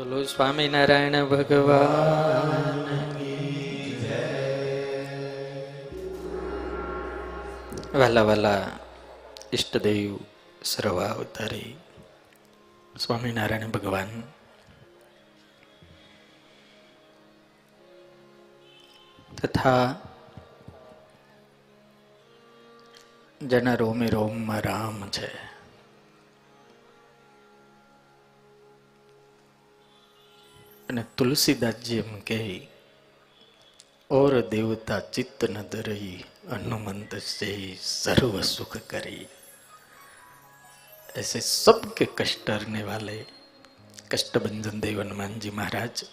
બોલો, સ્વામિનારાયણ ભગવાન વાલા વાલા, ઈષ્ટદેવ સર્વ અવતારી, સ્વામિનારાયણ ભગવાન. તથા જેના રોમે રોમમાં રામ છે. અને તુલસીદાસજી એમ કહે ઓર દેવતા ચિત્ત ન ધરઈ હનુમંત से सर्व सुख करी ऐसे सबके कष्ट हरने वाले कष्ट भंजन देव हनुमान जी महाराज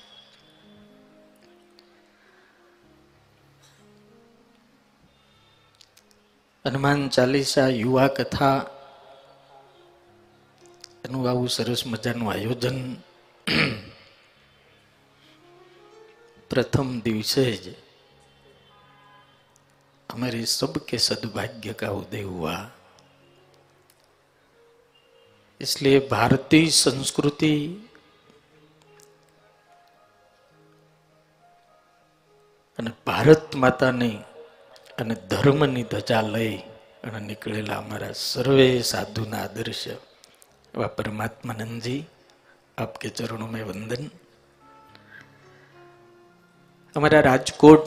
હનુમાન ચાલીસા યુવા કથા એનું આવું સરસ મજાનું આયોજન प्रथम दिवसे જ हमारे सबके सदभाग्य का उदय हुआ इसलिए भारतीय संस्कृति અને ભારત માતાની અને ધર્મની ધજા લઈ અને નીકળેલા અમારા સર્વે સાધુના આદર્શ એવા પરમાત્માનંદજી આપકે ચરણો મેં વંદન અમારા રાજકોટ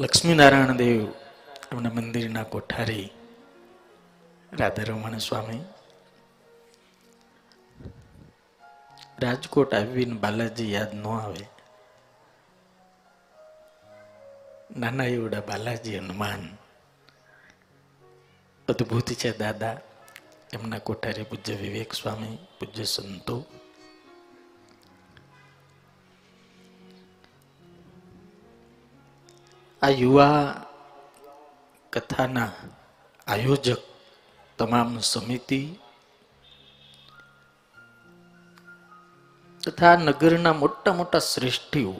લક્ષ્મીનારાયણ દેવ એમના મંદિરના કોઠારી રાધારમણ સ્વામી. રાજકોટ આવીને બાલાજી યાદ ન આવે. નાના એવડા બાલાજી હનુમાન, અદભુત છે દાદા. એમના કોઠારી પૂજ્ય વિવેક સ્વામી, પૂજ્ય સંતો. આ યુવા કથાના આયોજક તમામ સમિતિ તથા નગરના મોટા મોટા શ્રેષ્ઠીઓ.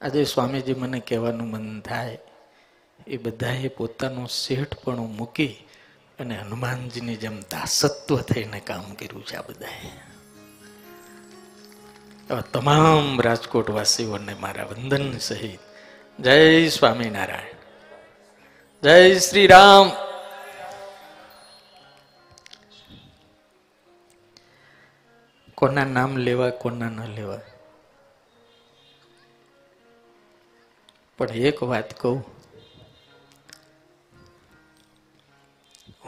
આજે સ્વામીજી મને કહેવાનું મન થાય, એ બધાએ પોતાનું શેઠપણું મૂકી અને હનુમાનજીની જેમ દાસત્વ થઈને કામ કર્યું છે આ બધાએ. તમામ રાજકોટવાસીઓને મારા વંદન સહિત જય સ્વામિનારાયણ. જય શ્રી રામ કોના નામ લેવા, કોના ન લેવા? પણ એક વાત કહું.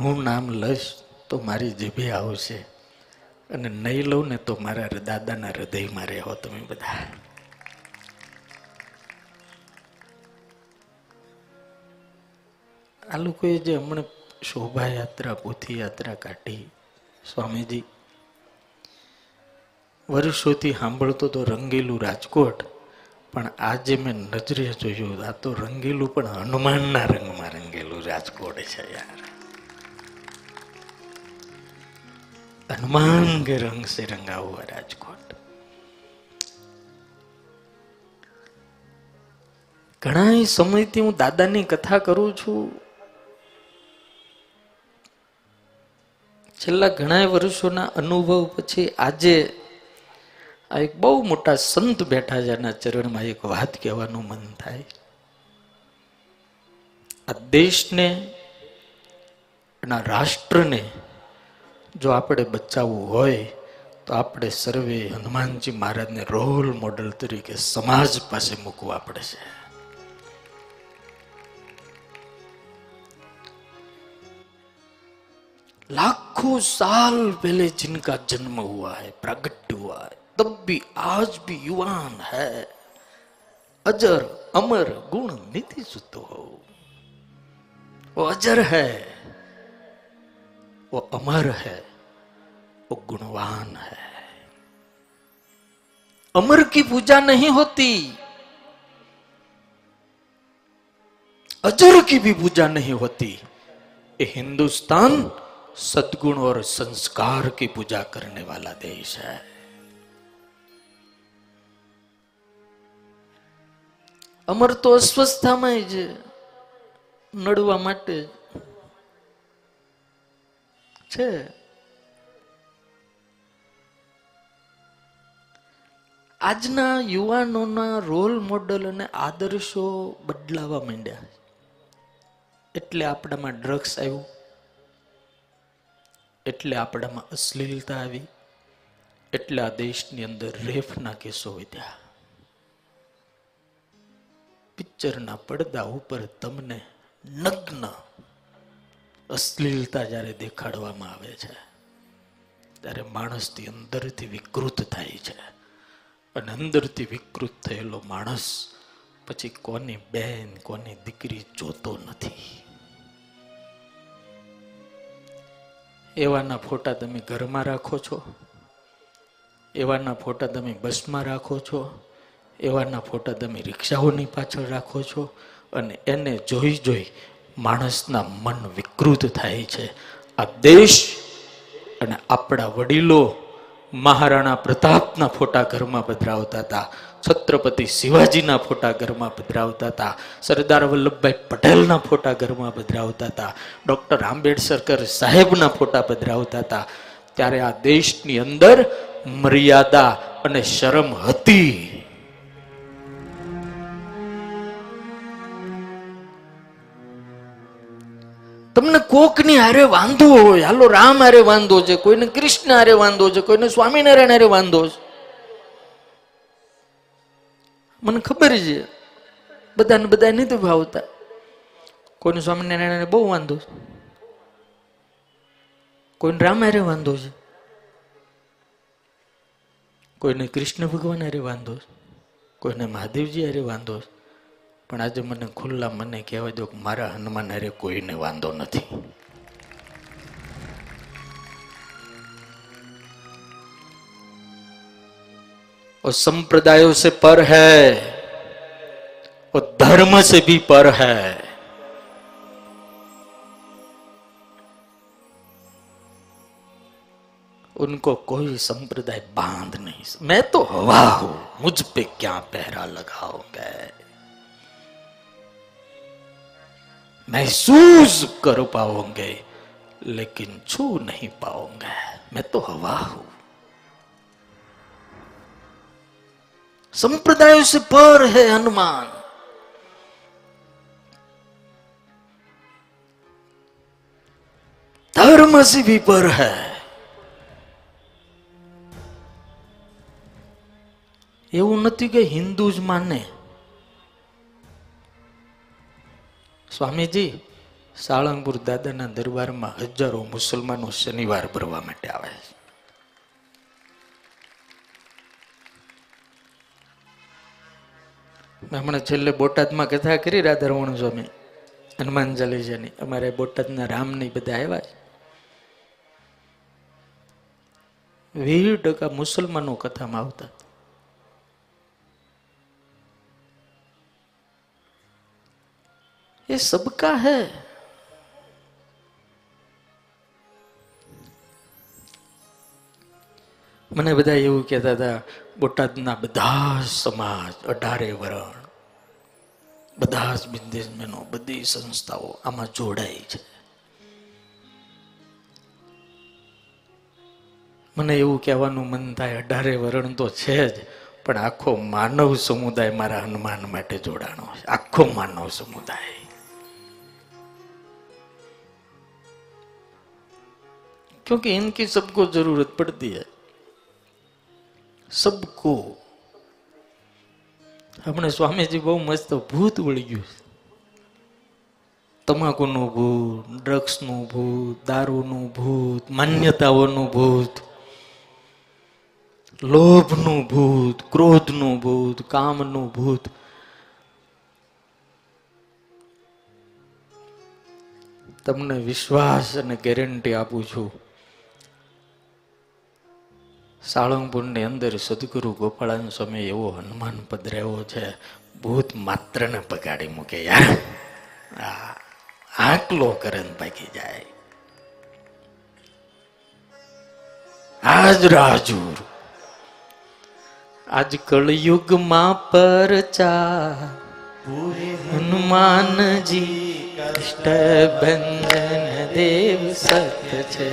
હું નામ લઈશ તો મારી જીભે આવશે. અને નહીં લઉં ને તો મારા દાદાના હૃદયમાં રહેવો તમે બધા. આ લોકોએ જે હમણાં શોભાયાત્રા, પોથીયાત્રા કાઢી, સ્વામીજી. વર્ષોથી સાંભળતો તો રંગેલું રાજકોટ, પણ આજે મેં નજરે જોયું, આ તો રંગેલું પણ હનુમાનના રંગમાં રંગેલું રાજકોટ છે યાર. કે રંગ સે રંગા રાજકોટ ઘણા સમયથી હું દાદાની કથા કરું છું. છેલ્લા ઘણા વર્ષોના અનુભવ પછી આજે આ એક બહુ મોટા સંત બેઠા એના ચરણમાં એક વાત કહેવાનું મન થાય. આ દેશને એના રાષ્ટ્રને જો આપણે બચાવવું હોય તો આપણે સર્વે હનુમાનજી મહારાજને રોલ મોડલ તરીકે સમાજ પાસે મૂકવા પડશે लाखों साल पहले जिनका जन्म हुआ है प्रकट हुआ है तब भी आज भी युवान है अजर अमर गुण निधि सुत हो वो अजर है वो अमर है वो गुणवान है अमर की पूजा नहीं होती अजर की भी पूजा नहीं होती ये हिंदुस्तान सद्गुण और संस्कार की पूजा करने वाला देश है અમર તો અસ્વસ્થામાં જ નડવા માટે છે આજના યુવાનોના રોલ મોડલ અને આદર્શો બદલાવા માંડ્યા. એટલે આપણામાં ડ્રગ્સ આવ્યું. એટલે આપણામાં અશ્લીલતા આવી. એટલે આ દેશની અંદર રેફના કેસો વધ્યા. પિક્ચરના પડદા ઉપર તમને નગ્ન અશ્લીલતા જ્યારે દેખાડવામાં આવે છે, ત્યારે માણસની અંદરથી વિકૃત થાય છે. અને અંદરથી વિકૃત થયેલો માણસ પછી કોની બેન, કોની દીકરી જોતો નથી. એવાના ફોટા તમે ઘરમાં રાખો છો? એવાના ફોટા તમે બસમાં રાખો છો? એવાના ફોટા તમે રિક્ષાઓની પાછળ રાખો છો? અને એને જોઈ જોઈ માણસના મન વિકૃત થાય છે. આ દેશ અને આપણા વડીલો મહારાણા પ્રતાપના ફોટા ઘરમાં પધરાવતા હતા. છત્રપતિ શિવાજીના ફોટા ઘરમાં પધરાવતા હતા. સરદાર વલ્લભભાઈ પટેલના ફોટા ઘરમાં પધરાવતા હતા. ડૉક્ટર આંબેડકર સાહેબના ફોટા પધરાવતા હતા. ત્યારે આ દેશની અંદર મર્યાદા અને શરમ હતી. તમને કોકની હારે વાંધો હોય, હાલો રામ હારે વાંધો છે, કોઈને કૃષ્ણ હારે વાંધો છે, કોઈને સ્વામિનારાયણ હારે વાંધો છે. મને ખબર છે, બધાને બધા નથી ભાવતા. કોઈને સ્વામિનારાયણ બહુ વાંધો છે. કોઈને રામ હારે વાંધો છે. કોઈને કૃષ્ણ ભગવાન હારે વાંધો છે. કોઈને મહાદેવજી હારે વાંધો છે. પણ આજે મને ખુલ્લા મને કહેવા દો કે મારા હનુમાન હારે કોઈને વાંધો નથી वो संप्रदायों से पर है वो धर्म से भी पर है उनको कोई संप्रदाय बांध नहीं मैं तो हवा हूं मुझ पे क्या पहरा लगाओगे महसूस कर पाओगे लेकिन छू नहीं पाओगे मैं तो हवा हूं संप्रदायों से पर है हनुमान धर्म से भी पर है એવું નથી કે હિન્દુ જ માને સ્વામીજી, સાળંગપુર દાદાના દરબારમાં હજારો મુસલમાનો શનિવાર ભરવા માટે આવે છે. મેં હમણાં છેલ્લે બોટાદમાં કથા કરી, રાધારમણ સ્વામી હનુમાન ચાલીસાની અમારે બોટાદના રામની બધા આવ્યા છે. વીર ટકા મુસલમાનો કથામાં આવતા. ये सबका है મને બધા એવું કહેતા હતા બોટાદના બધા સમાજ અઢારે વરણ બધા જ બિઝનેસમેનો બધી સંસ્થાઓ આમાં જોડાઈ છે મને એવું કહેવાનું મન થાય અઢારે વરણ તો છે જ પણ આખો માનવ સમુદાય મારા હનુમાન માટે જોડાણો છે આખો માનવ સમુદાય क्योंकि इनकी सबको जरूरत पड़ती है सबको આપણે સ્વામીજી બહુ મસ્ત ભૂત વળી ગયું છે તમાકુનું ભૂત ડ્રગ્સનું ભૂત દારૂનું ભૂત માન્યતાઓનું ભૂત લોભનું ભૂત ક્રોધનું ભૂત કામનું ભૂત તમને વિશ્વાસ અને ગેરંટી આપું છું સાળંગપુરની અંદર સદગુરુ ગોપાળાન સ્વામી એવો હનુમાન પધરાવ્યો છે. ભૂત માત્રને પગાડી મૂકે યાર. આકલો કરે ને ભાગી જાય. આજ રાજુર. આજ કળયુગમાં પરચા. હનુમાનજી. કષ્ટ બંધન દેવ સત્ય છે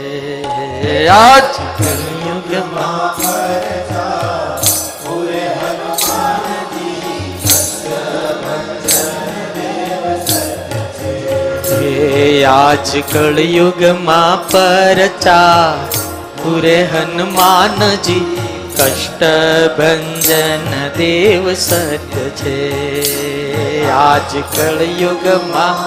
આજ કલયુગમાં આજ કળયુગમાં પરચા પૂરે હનુમાનજી કષ્ટ ભંજન દેવ સત્ય છે આજ કળયુગમાં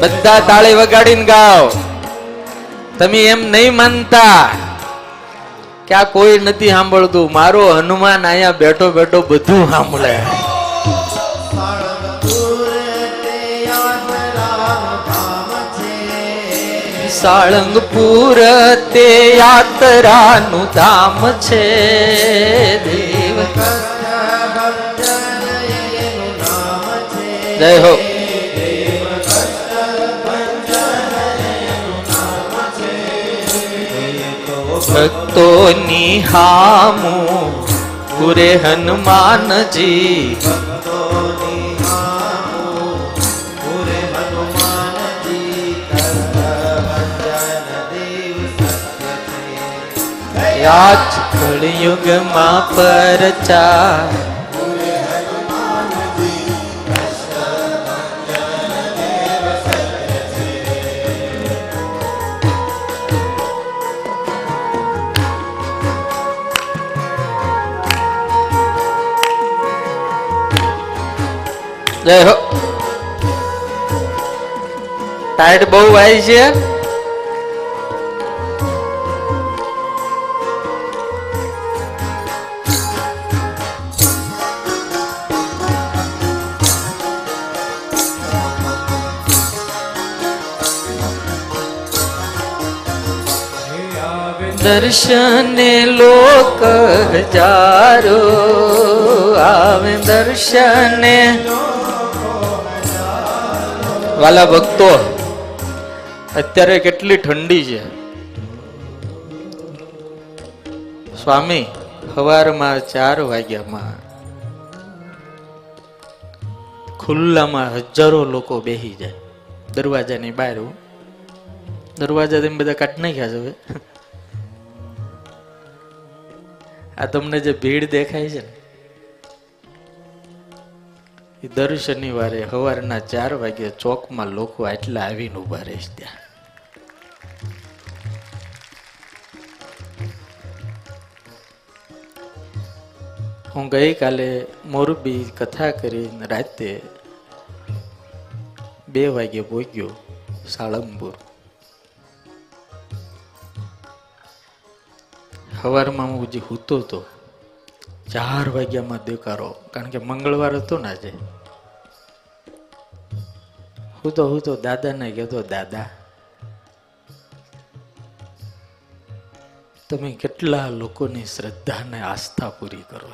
બધા તાળી વગાડીને ગાઓ તમે એમ નહીં માનતા કે આ કોઈ નથી સાંભળતું મારો હનુમાન અહીંયા બેઠો બેઠો બધું સાંભળે સાળંગપુર તે યાત્રાનું ધામ છે દેવ. જય હો. ભક્તોની હામું પૂરે હનુમાનજી. યાજ કળિયુગમાં પરચા. જય હો. ટાઈટ બહુ વાય છે. દર્શને લોક હજારો આવે દર્શને વાલા ભક્તો, અત્યારે કેટલી ઠંડી છે. સ્વામી સવારમાં ચાર વાગ્યામાં ખુલ્લામાં હજારો લોકો બેસી જાય. દરવાજાની બહાર દરવાજા તેમ બધા કાટ નાખ્યા છે હવે. આ તમને જે ભીડ દેખાય છે ને, એ દર શનિવારે સવારના ચાર વાગે ચોકમાં લોકો આટલા આવીને ઊભા રહે છે ત્યાં. હું ગઈકાલે મોરબી કથા કરીને રાતે બે વાગે પહોંચ્યો સાળંગપુર. સવારમાં હું જે હૂતો હતો, ચાર વાગ્યામાં દેકારો, કારણ કે મંગળવાર હતો ને આજે. હું તો હું તો દાદાને કહેતો, દાદા, તમે કેટલા લોકોની શ્રદ્ધાને આસ્થા પૂરી કરો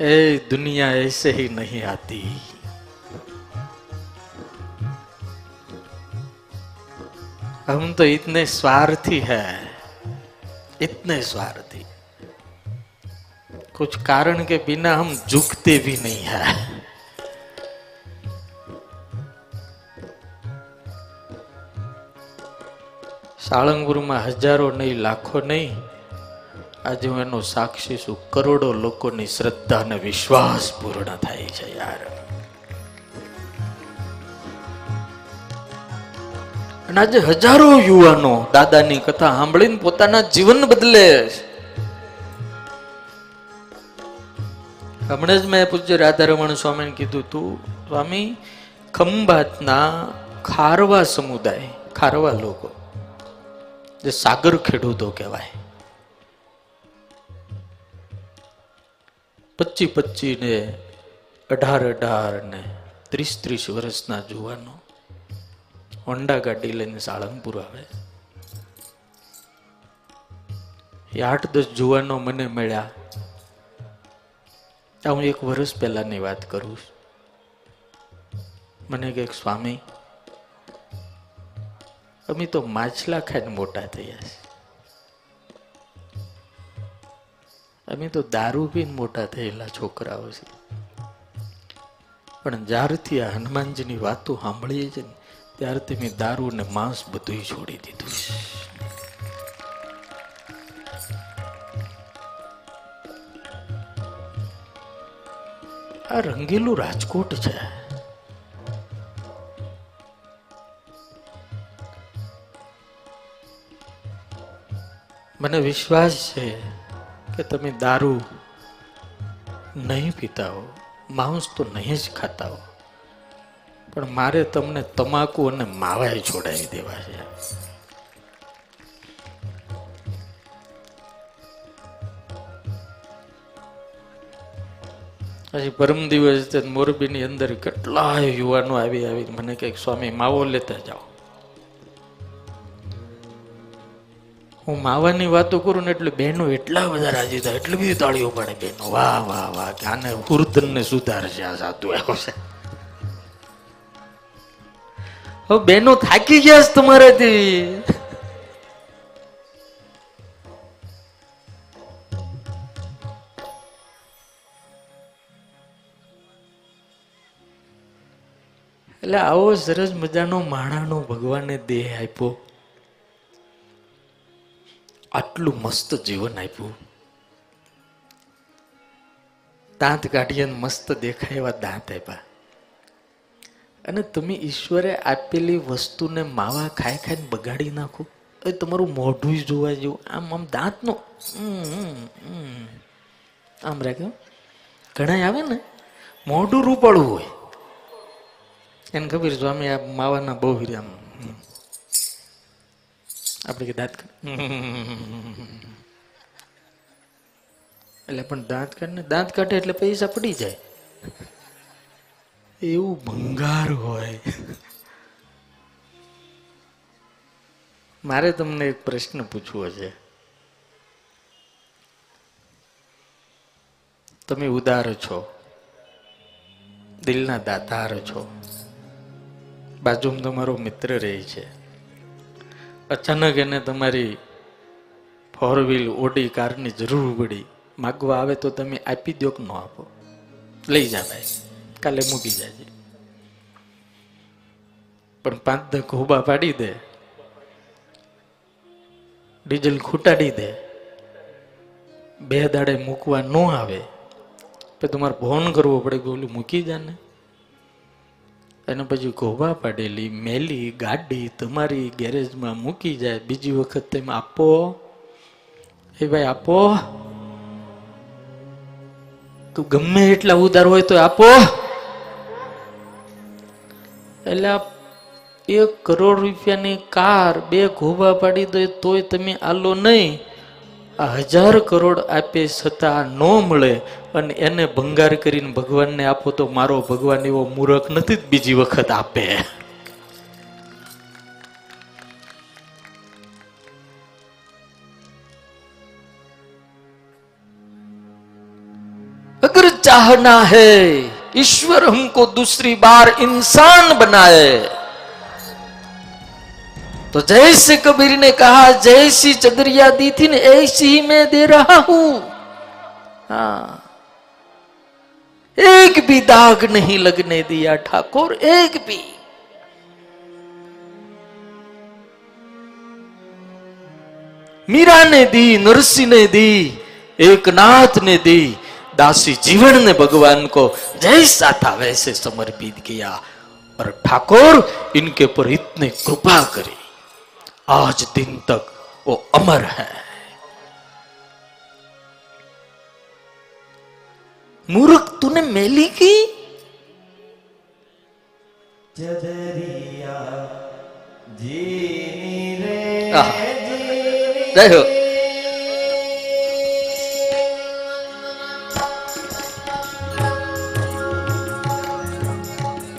એ દુનિયા એસે હી નહીં આતી. हम तो इतने स्वार्थी हैं इतने स्वार्थी कुछ कारण के बिना हम झुकते भी नहीं है સાળંગપુરમાં હજારો નહીં લાખો નહીં આજે હું એનો સાક્ષી છું કરોડો લોકોની શ્રદ્ધા અને વિશ્વાસ પૂર્ણ થાય છે યાર અને આજે હજારો યુવાનો દાદાની કથા સાંભળીને પોતાના જીવન બદલે. હમણાં જ મેં પૂજ્ય રાધારમણ સ્વામીને કીધું તું, સ્વામી, ખંભાતના ખારવા સમુદાય, ખારવા લોકો, જે સાગર ખેડૂતો કહેવાય, પચી પચી ને અઢાર અઢાર ને ત્રીસ ત્રીસ વર્ષના જુવાનો હોન્ડા ગાડી લઈને સાળંગપુર આવે. એ આઠ દસ જુવાનો મને મળ્યા. હું એક વર્ષ પહેલાની વાત કરું છું. મને કહે, સ્વામી, અમે તો માછલા ખાઈને મોટા થયા છે. અમે તો દારૂ પીને મોટા થયેલા છોકરાઓ છે. પણ જ્યારથી આ હનુમાનજીની વાતો સાંભળીએ છે ને ત્યારથી મેં દારૂ ને માંસ બધું છોડી દીધું. આ રંગેલું રાજકોટ છે. મને વિશ્વાસ છે કે તમે દારૂ નહીં પીતા હો, માંસ તો નહીં જ ખાતા હો. પણ મારે તમને તમાકુ અને માવાય છોડાવી દેવા છે. પછી પરમ દિવસ મોરબીની અંદર કેટલા યુવાનો આવી આવી મને કંઈક સ્વામી, માવો લેતા જાઓ. હું માવાની વાતો કરું ને એટલે બહેનો એટલા બધા રાજી થાય, એટલી બધી તાળીઓ પાડે, બહેનો, વાહ વાહ વાહ, કે ને સુધારશે આ સાધુ. આવ્યો છે હવે બહેનો થાકી ગયા છે તમારાથી. એટલે આવો સરસ મજાનો માણાનો ભગવાને દેહ આપ્યો. આટલું મસ્ત જીવન આપ્યું. દાંત કાઢીએ મસ્ત દેખાય એવા દાંત આપ્યા. અને તમે ઈશ્વરે આપેલી વસ્તુને માવા ખાઈ ખાઈને બગાડી નાખો? એ તમારું મોઢું જોવા જેવું. આમ આમ દાંતનો. આમ રાખ્યો. ઘણા આવે ને, મોઢું રૂપાળું હોય. એને ખબર સ્વામી, આ માવાના બહુ આમ આપણે કે દાંત. એટલે પણ દાંત કાઢને દાંત કાઢે એટલે પૈસા પડી જાય. એવું ભંગાર હોય. મારે તમને એક પ્રશ્ન પૂછવો છે. તમે ઉદાર છો. દિલના દાતાર છો. બાજુમાં તમારો મિત્ર રહે છે. અચાનક એને તમારી ફોર વ્હીલ ઓડી કારની જરૂર પડી. માગવા આવે તો તમે આપી દો કે ન આપો. લઈ જા ભાઈ. કાલે મૂકી જાય પણ પાંચ દક હોબા પાડી દે. ડીઝલ ખૂટાડી દે. બે દાડે મૂકવા ન આવે. તો તમારે ફોન કરવો પડે કે ઓલું મૂકી જાને અને પછી ઘોભા પાડેલી મેલી ગાડી તમારી ગેરેજમાં મૂકી જાય. બીજી વખત તેમ આપો. એ ભાઈ આપો. તું ગમે એટલા ઉદાર હોય તો આપો. એટલે આ એક કરોડ રૂપિયાની કાર બે ઘોભા પાડી દે તોય તમે આલો નહીં. આ હજાર કરોડ આપે છતાં ન મળે અને એને ભંગાર કરીને ભગવાનને આપો તો મારો ભગવાન એવો મૂરખ નથી જ બીજી વખત આપે. અગર ચાહના હૈ. ईश्वर हमको दूसरी बार इंसान बनाए। तो जैसे कबीर ने कहा, जैसी चदरिया दी थी ना, ऐसी ही मैं दे रहा हूँ। हाँ। एक भी दाग नहीं लगने दिया ठाकुर, एक भी। मीरा ने दी, नरसी ने दी, एकनाथ ने दी दासी जीवन ने भगवान को जैसा था वैसे समर्पित किया। और ठाकुर इनके ऊपर इतने कृपा करी। आज दिन तक वो अमर है। मूर्ख तूने मेली की? आहा। जय हो।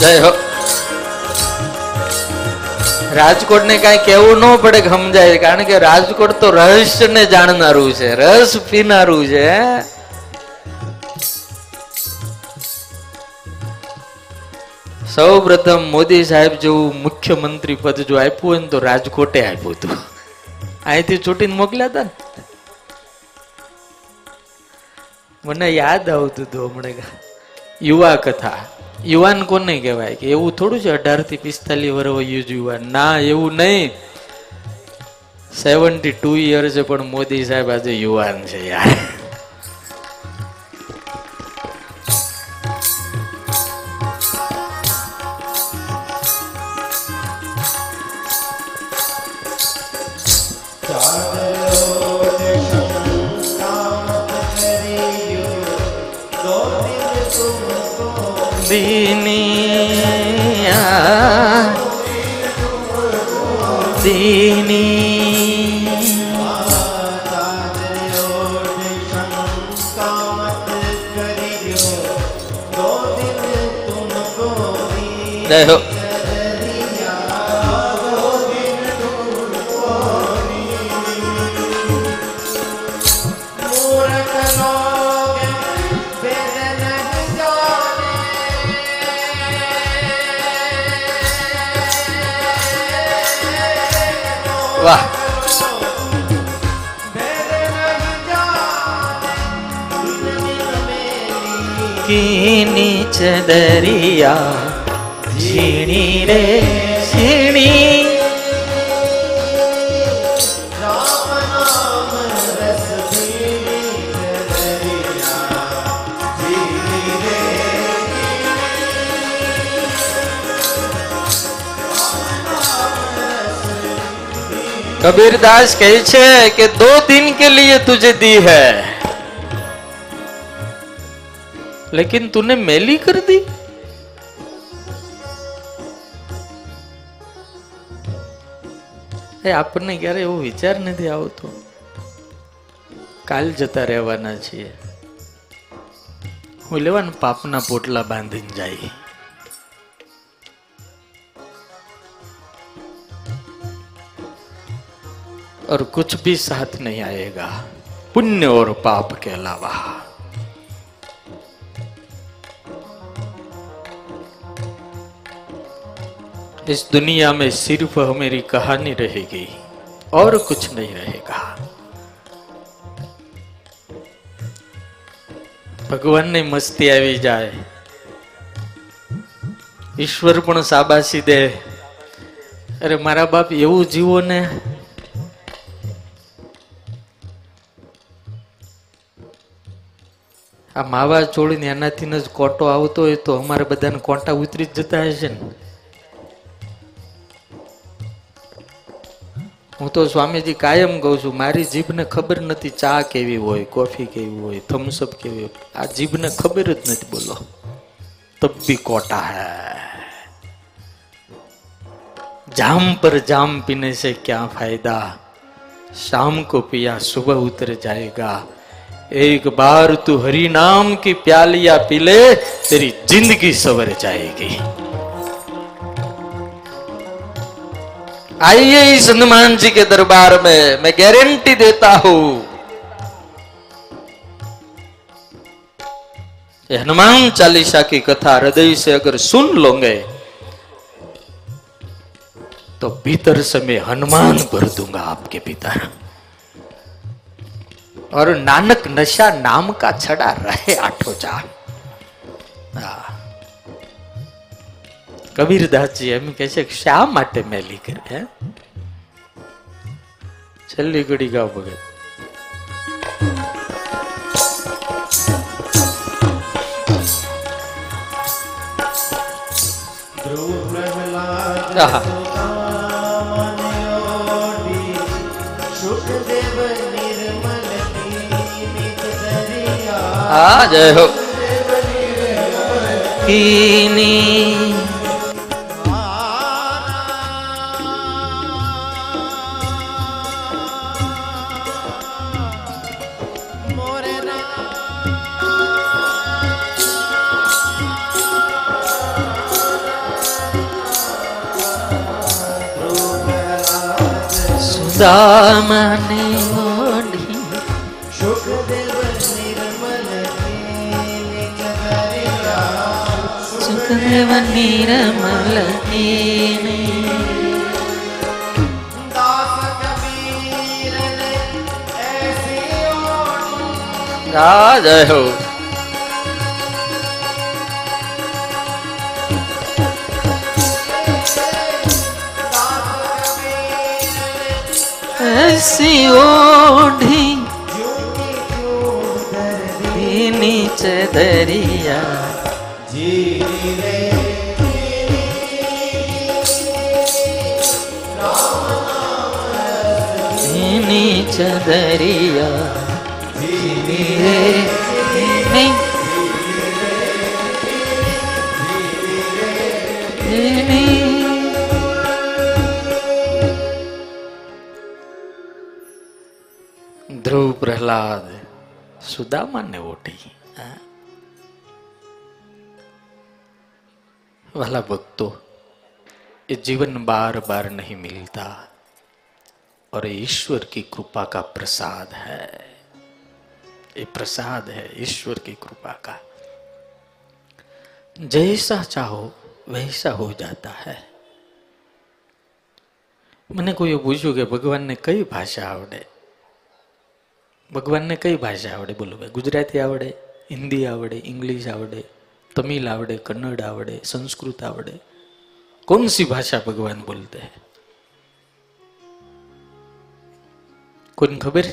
જય હો. રાજકોટ ને કઈ કેવું ન પડે સમજાય, કારણ કે રાજકોટ તો રહસ્ય ને જાણનારું છે, રસ પીનારું છે સૌ પ્રથમ મોદી સાહેબ જેવું મુખ્યમંત્રી પદ જો આપ્યું હોય ને તો રાજકોટે આપ્યું હતું. અહીંથી છૂટીને મોકલ્યા હતા? ને મને યાદ આવતું હતું હમણાં યુવા કથા. યુવાન કોને કહેવાય કે એવું થોડું છે અઢારથી પિસ્તાલીસ વર્ષ યુજ યુવાન. ના, એવું નહીં. સેવન્ટી ટુ યર છે, પણ મોદી સાહેબ આજે યુવાન છે યાર. દીની की चदरिया दरिया झीणी रे झीणी कबीरदास कहे छे कि दो दिन के लिए तुझे दी है। लेकिन तूने मैली कर दी એ આપણને ક્યારે એવો વિચાર નથી આવતો કાલ જતા રહેવાના છીએ હું લેવાનું પાપના પોટલા બાંધીને જાય और कुछ भी साथ नहीं आएगा पुण्य और पाप के अलावा इस दुनिया में सिर्फ मेरी कहानी रहेगी और कुछ नहीं रहेगा ભગવાનની મસ્તી આવી જાય ઈશ્વર પણ સાબાસી દે અરે મારા બાપ એવું જીવો ને આ માવા ચોળીને એનાથી જ કોટો આવતો હોય તો અમારે બધાને કોટા ઉતરી જ જતા હશે ને હું તો સ્વામીજી કાયમ કહું છું મારી જીભને ખબર નથી ચા કેવી હોય કોફી કેવી હોય થમ્સઅપ કેવી હોય આ જીભને ખબર જ નથી બોલો તબ ભી કોટા હૈ जाम पर जाम पीने से क्या फायदा शाम को पिया सुबह उतर जाएगा एक बार तू हरि नाम की प्यालिया पी ले तेरी जिंदगी सवर जाएगी आइए इस हनुमान जी के दरबार में मैं गारंटी देता हूँ हनुमान चालीसा की कथा हृदय से अगर सुन लोगे तो भीतर से मैं हनुमान भर दूँगा आपके भीतर और नानक नशा नाम का छड़ा रहे आठो चार। કબીરદાસજી એમ કે છે કે શા માટે મેલી કરી હે? છેલ્લી ઘડી ગાવ ભગત. આહા. હા જય હો. કીની સુદામાને ઓઢી સુખદેવ નિરમલ રાજ હો ऐसी ओढ़ी नीचे दरिया। नीचे दरिया। धीरे धीरे धीरे સુદામાને ઓઢી હા? वाला भक्तों ये जीवन बार बार नहीं मिलता और ये ईश्वर की कृपा का प्रसाद है ये प्रसाद है ईश्वर की कृपा का जैसा चाहो वैसा हो जाता है મને કોઈએ પૂછ્યું કે ભગવાનને કઈ ભાષા આવડે ભગવાનને કઈ ભાષા આવડે બોલો ભાઈ ગુજરાતી આવડે હિન્દી આવડે ઇંગ્લિશ આવડે तमिल आवड़े कन्नड़ आवड़े संस्कृत आवड़े कौन सी भाषा भगवान बोलते हैं कौन खबर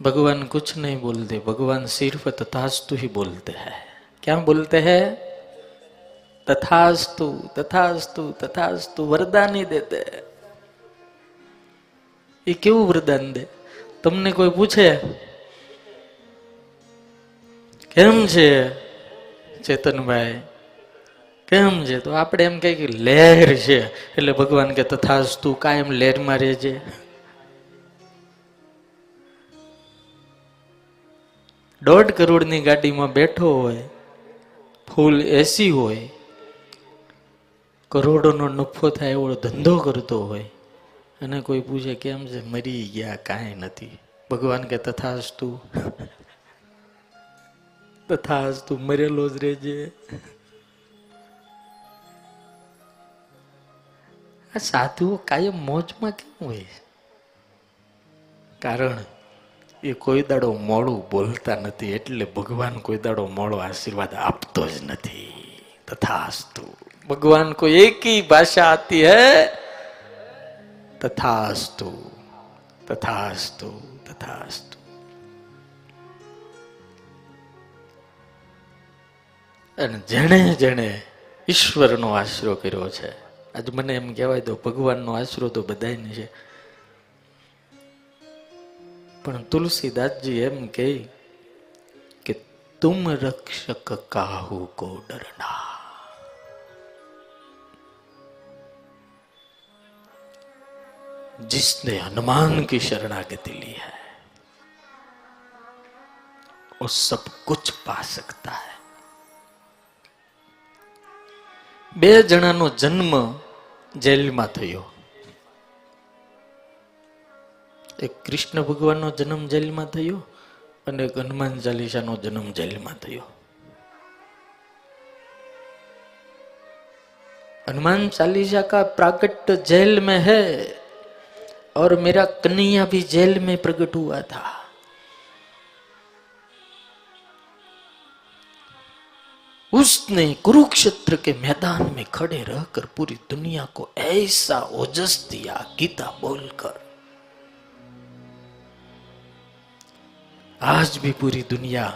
भगवान कुछ नहीं बोलते भगवान सिर्फ तथास्तु ही बोलते हैं क्या बोलते हैं तथास्तु तथास्तु तथास्तु वरदान ही देते हैं એ કેવું વરદાન દે? તમને કોઈ પૂછે? કેમ છે ચેતનભાઈ? કેમ છે? તો આપણે એમ કહીએ કે લહેર છે. એટલે ભગવાન કે તથાસ તું કાયમ લહેરમાં રહેજે. દોઢ કરોડની ગાડીમાં બેઠો હોય, ફૂલ એસી હોય, કરોડોનો નફો થાય એવો ધંધો કરતો હોય અને કોઈ પૂછે, કેમ છે? મરી ગયા, કાંઈ નથી. ભગવાન કે, તથાસ્તુ. તથાસ્તુ, મરેલો જ રહેજે. આ સાધુઓ કાયમ મોજમાં કેમ હોય? કારણ એ કોઈ દાડો મોડું બોલતા નથી, એટલે ભગવાન કોઈ દાડો મોડો આશીર્વાદ આપતો જ નથી. તથાસ્તુ. ભગવાન કોઈ એકી ભાષા હતી હે? તથાસ્તુ તથાસ્તુ તથાસ્તુ અને જેણે જેણે ઈશ્વરનો આશરો કર્યો છે, આજ મને એમ કહેવાય તો ભગવાનનો આશરો તો બધાને છે. પણ તુલસીદાસજી એમ કહી કે, તુમ રક્ષક કાહુ કો ડરના जिसने हनुमान की शरणागति ली है वो सब कुछ पा सकता है બે જણાનો જન્મ જેલમાં થયો એક કૃષ્ણ ભગવાનનો જન્મ જેલમાં થયો અને એક હનુમાન ચાલીસાનો જન્મ જેલમાં થયો हनुमान चालीसा का प्राकट जेल में है और मेरा कन्हैया भी जेल में प्रकट हुआ था उसने कुरुक्षेत्र के मैदान में खड़े रहकर पूरी दुनिया को ऐसा ओजस दिया गीता बोलकर आज भी पूरी दुनिया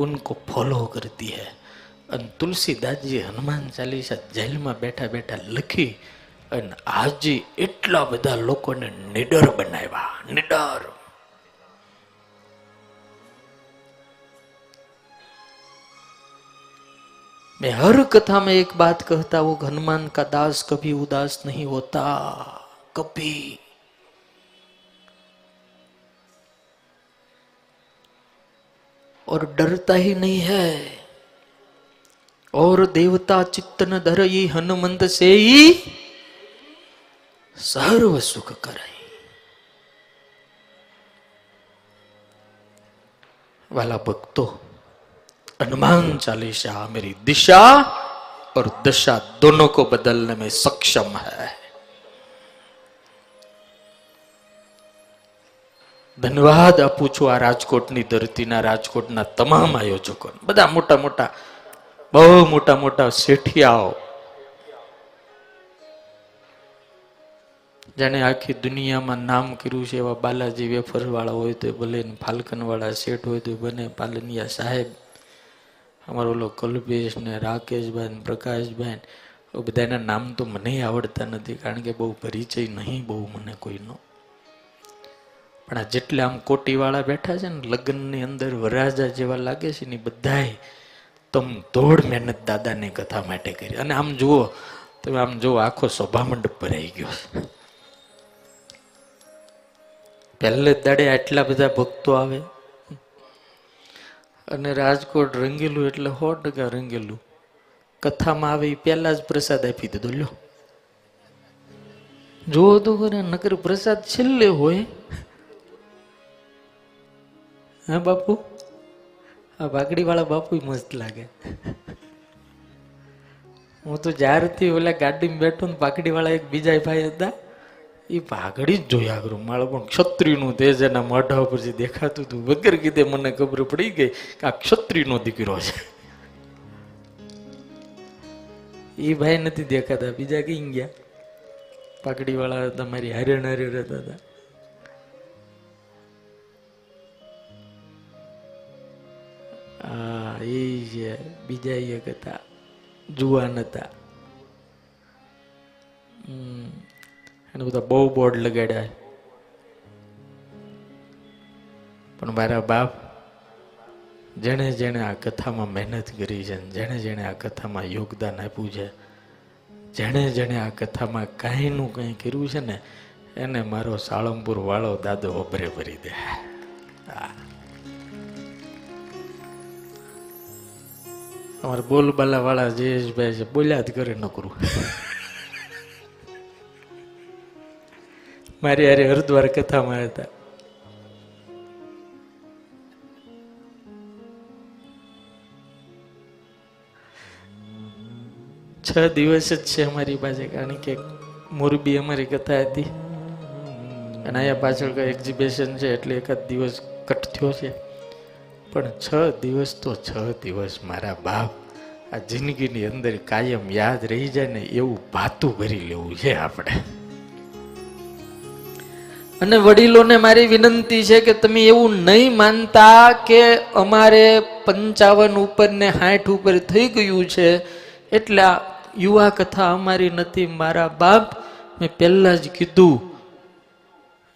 उनको फॉलो करती है અને તુલસીદાસજી હનુમાન ચાલીસા જેલમાં બેઠા બેઠા લખી અને આજે એટલા બધા લોકોને નિડર બનાવ્યા નિડર मैं हर कथा में एक बात कहता हूं कि हनुमान का दास कभी उदास नहीं होता कभी और डरता ही नहीं है और देवता चित्त न धर ये हनुमंत से ही સર્વ સુખ કરે वाला भक्तों हनुमान चालीसा मेरी दिशा और दशा दोनों को बदलने में सक्षम है ધન્યવાદ આપું છું આ રાજકોટની ધરતીના રાજકોટના તમામ આયોજકો બધા મોટા મોટા બહુ મોટા મોટા શેઠિયાઓ જાણે આખી દુનિયામાં નામ કર્યું છે એવા બાલાજી વેફરવાળા હોય તો ભલે ફાલ્કન વાળા શેઠ હોય તો બને, પાલનિયા સાહેબ, અમારો ઓલો કલ્પેશ ને રાકેશભાઈ ને પ્રકાશભાઈ બધાના નામ તો મને આવડતા નથી કારણ કે બહુ પરિચય નહીં બહુ મને કોઈનો. પણ આ જેટલે આમ કોટીવાળા બેઠા છે ને, લગ્નની અંદર વરાજા જેવા લાગે છે ને બધાએ તમ દોડ મહેનત દાદાની કથા માટે કરી. અને આમ જુઓ, તમે આમ જુઓ, આખો સભામંડપ ભરાઈ ગયો પહેલે દાડે આટલા બધા ભક્તો આવે. અને રાજકોટ રંગેલું એટલે સો ટકા રંગેલું. કથામાં આવે એ પહેલા જ પ્રસાદ આપી દીધો, લ્યો. જો તો કરે નકર પ્રસાદ છેલ્લે હોય. હા, બાપુ? આ ભાગડી વાળા બાપુ મસ્ત લાગે. હું તો જ્યારથી ઓલા ગાડીમાં બેઠો ને પાકડી વાળા એક બીજા ભાઈ હતા. એ પાઘડી જ જોયા કરું મારે પણ ક્ષત્રિયનું તેજ એના મોઢા ઉપરથી દેખાતું હતું. વગર કીધે મને ખબર પડી ગઈ કે આ ક્ષત્રિયનો દીકરો છે. એ ભાઈ નથી દેખાતા. બીજા કઈ ગયા? પાકડી વાળા હતા મારી હારે હારે રહેતા હતા. એ છે બીજા એક હતા. જુવાન હતા. હમ. એને બધા બહુ બોર્ડ લગાડ્યા પણ મારા બાપ જેણે જેણે આ કથામાં મહેનત કરી છે જેણે જેણે આ કથામાં યોગદાન આપ્યું છે, જેણે જેણે આ કથામાં કાંઈનું કંઈ કર્યું છે ને, એને મારો સાળંગપુર વાળો દાદો ઓભરે ભરી દે. અમારા બોલબાલા વાળા જયેશભાઈ છે, બોલ્યા જ કરે નકરું. મારી હારે હરિદ્વાર કથામાં હતા. છ દિવસ જ છે અમારી પાસે, કારણ કે મોરબી અમારી કથા હતી. અને અહીંયા પાછળ કોઈ એક્ઝિબિશન છે એટલે એકાદ દિવસ કટ થયો છે. પણ છ દિવસ તો છ દિવસ મારા બાપ આ જિંદગીની અંદર કાયમ યાદ રહી જાય ને એવું ભાતું ભરી લેવું છે આપણે. અને વડીલોને મારી વિનંતી છે કે તમે એવું નહીં માનતા કે અમારે પંચાવન ઉપર ને સાઠ ઉપર થઈ ગયું છે. એટલે આ યુવા કથા અમારી નથી, મારા બાપ મેં પહેલાં જ કીધું,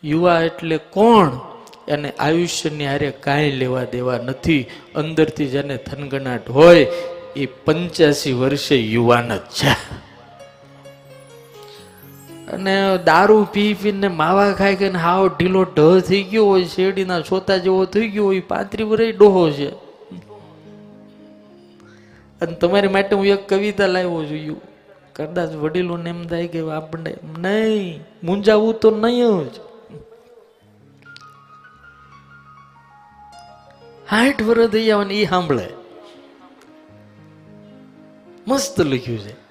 યુવા એટલે કોણ? એને આયુષ્યની હારે કાંઈ લેવા દેવા નથી. અંદરથી જેને થનગનાટ હોય, એ પંચ્યાસી વર્ષે યુવાન જ છે. અને દારૂ પી પીને માવા ખાઈ ખાઈને હાવ ઢીલો ઢ થઈ ગયો હોય, શેરડીના છોતા જેવો થઈ ગયો હોય, પાંત્રી વર્ષ ડોહો છે. અને તમારી માટે હું એક કવિતા લાવ્યો છું કદાચ વડીલોને એમ થાય કે આપણે નહીં, મૂંઝાવું તો નહીં જ. હાઠ વર્ષ થઈ જવાનું એ સાંભળે. મસ્ત લખ્યું છે.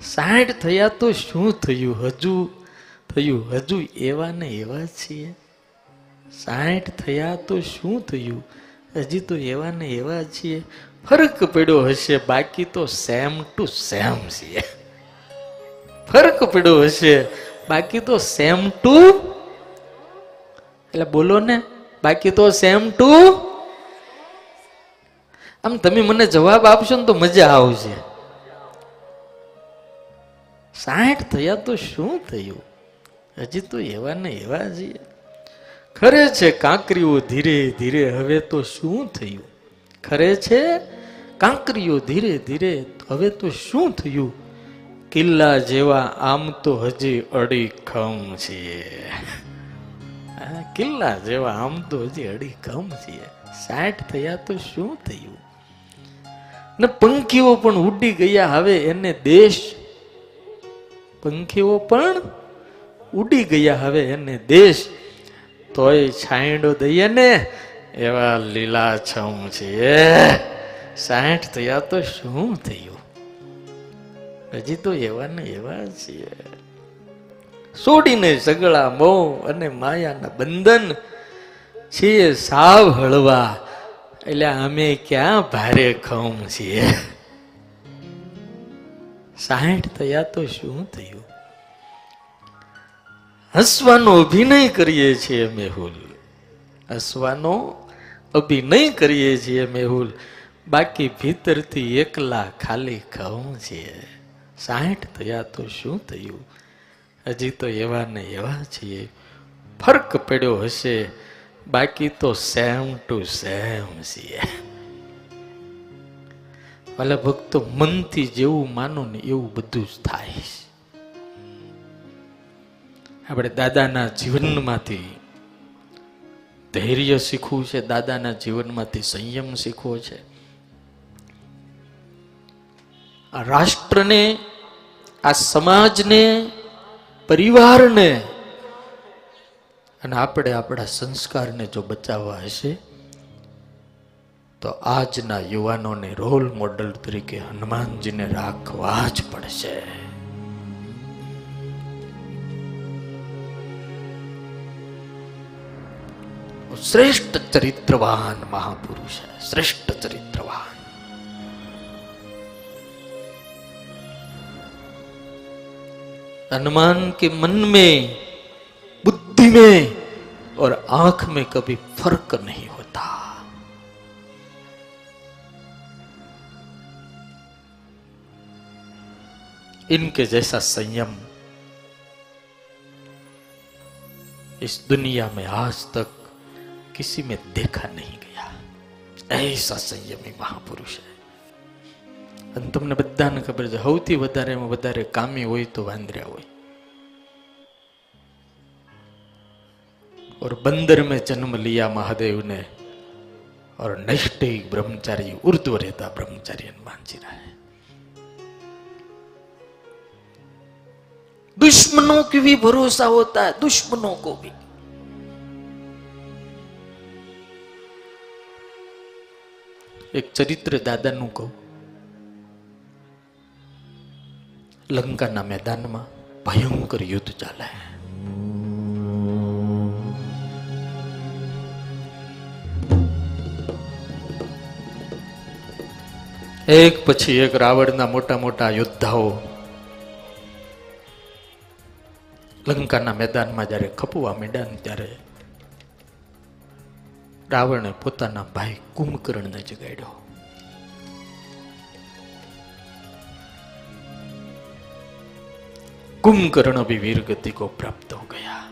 સાઠ થયા તો શું થયું હજુ? થયું હજુ એવા ને એવા છીએ. સાઠ થયા તો શું થયું? હજી તો એવા ને એવા છીએ. ફરક પડ્યો હશે, બાકી તો સેમ ટુ સેમ છીએ. ફરક પડ્યો હશે, બાકી તો સેમ ટુ એટલે બોલો ને, બાકી તો સેમ ટુ આમ તમે મને જવાબ આપશો ને તો મજા આવશે. સાઠ થયા તો શું થયું? હજી તો એવા ને એવા છીએ. ખરે છે કાંકરીઓ ધીરે ધીરે હવે તો શું થયું? ખરે છે કાંકરીઓ ધીરે ધીરે હવે તો શું થયું? કિલ્લા જેવા આમ તો હજી અડીખમ છીએ. કિલ્લા જેવા આમ તો હજી અડીખમ છીએ. સાઠ થયા તો શું થયું? ને પંખીઓ પણ ઉડી ગયા, હવે એને દેશ પંખીઓ પણ ઉડી ગયા. હવે એને દેશ તોય છાંયડો દઈએ ને એવા લીલાછમ છે. સાઠ થયા તો શું થયું? હજી તો એવા ને એવા છીએ છોડીને સગળા મોહ અને માયાના બંધન છીએ સાવ હળવા. એટલે અમે ક્યાં ભારે ખમ છીએ? સાઠ થયા તો શું થયું? હસવાનો અભિનય કરીએ છીએ મેહુલ. હસવાનો અભિનય કરીએ છીએ મેહુલ. બાકી ભીતરથી એકલા ખાલી ખાઉં છીએ. સાઠ થયા તો શું થયું? હજી તો એવા ને એવા છીએ. ફરક પડ્યો હશે. બાકી તો સેમ ટુ સેમ છીએ. ભલે ભક્તો મનથી જેવું માનો ને એવું બધું જ થાય આપણે દાદાના જીવનમાંથી ધૈર્ય શીખવું છે, દાદાના જીવનમાંથી સંયમ શીખવો છે. આ રાષ્ટ્રને, આ સમાજને, પરિવારને અને આપણે આપણા સંસ્કારને જો બચાવવા હશે તો આજના યુવાનોને રોલ મોડલ તરીકે હનુમાનજીને રાખવા જ પડશે શ્રેષ્ઠ ચરિત્રવાન महापुरुष है श्रेष्ठ चरित्रवान हनुमान के मन में बुद्धि में और आंख में कभी फर्क नहीं होता इनके जैसा संयम इस दुनिया में आज तक किसी में देखा नहीं गया ऐसा સંયમી મહાપુરુષ છે અને તમને બધાને ખબર છે સૌથી વધારેમાં વધારે કામી હોય તો વાંદર્યા હોય और बंदर में जन्म लिया महादेव ने और नैष्ठिक ब्रह्मचारी उर्ध्व रहता ब्रह्मचारी हनुमान जी रहा है दुश्मनों की भी भरोसा होता है दुश्मनों को भी એક ચરિત્ર દાદાનું કહું લંકાના મેદાનમાં ભયંકર યુદ્ધ ચાલે એક પછી એક રાવણના મોટા મોટા યોદ્ધાઓ લંકાના મેદાનમાં જ્યારે ખપવા મેદાન ત્યારે રાવણે પોતાના ભાઈ કુંભકર્ણને જગાડ્યો. કુંભકર્ણ બી વીરગતિ કો પ્રાપ્ત હો ગયા.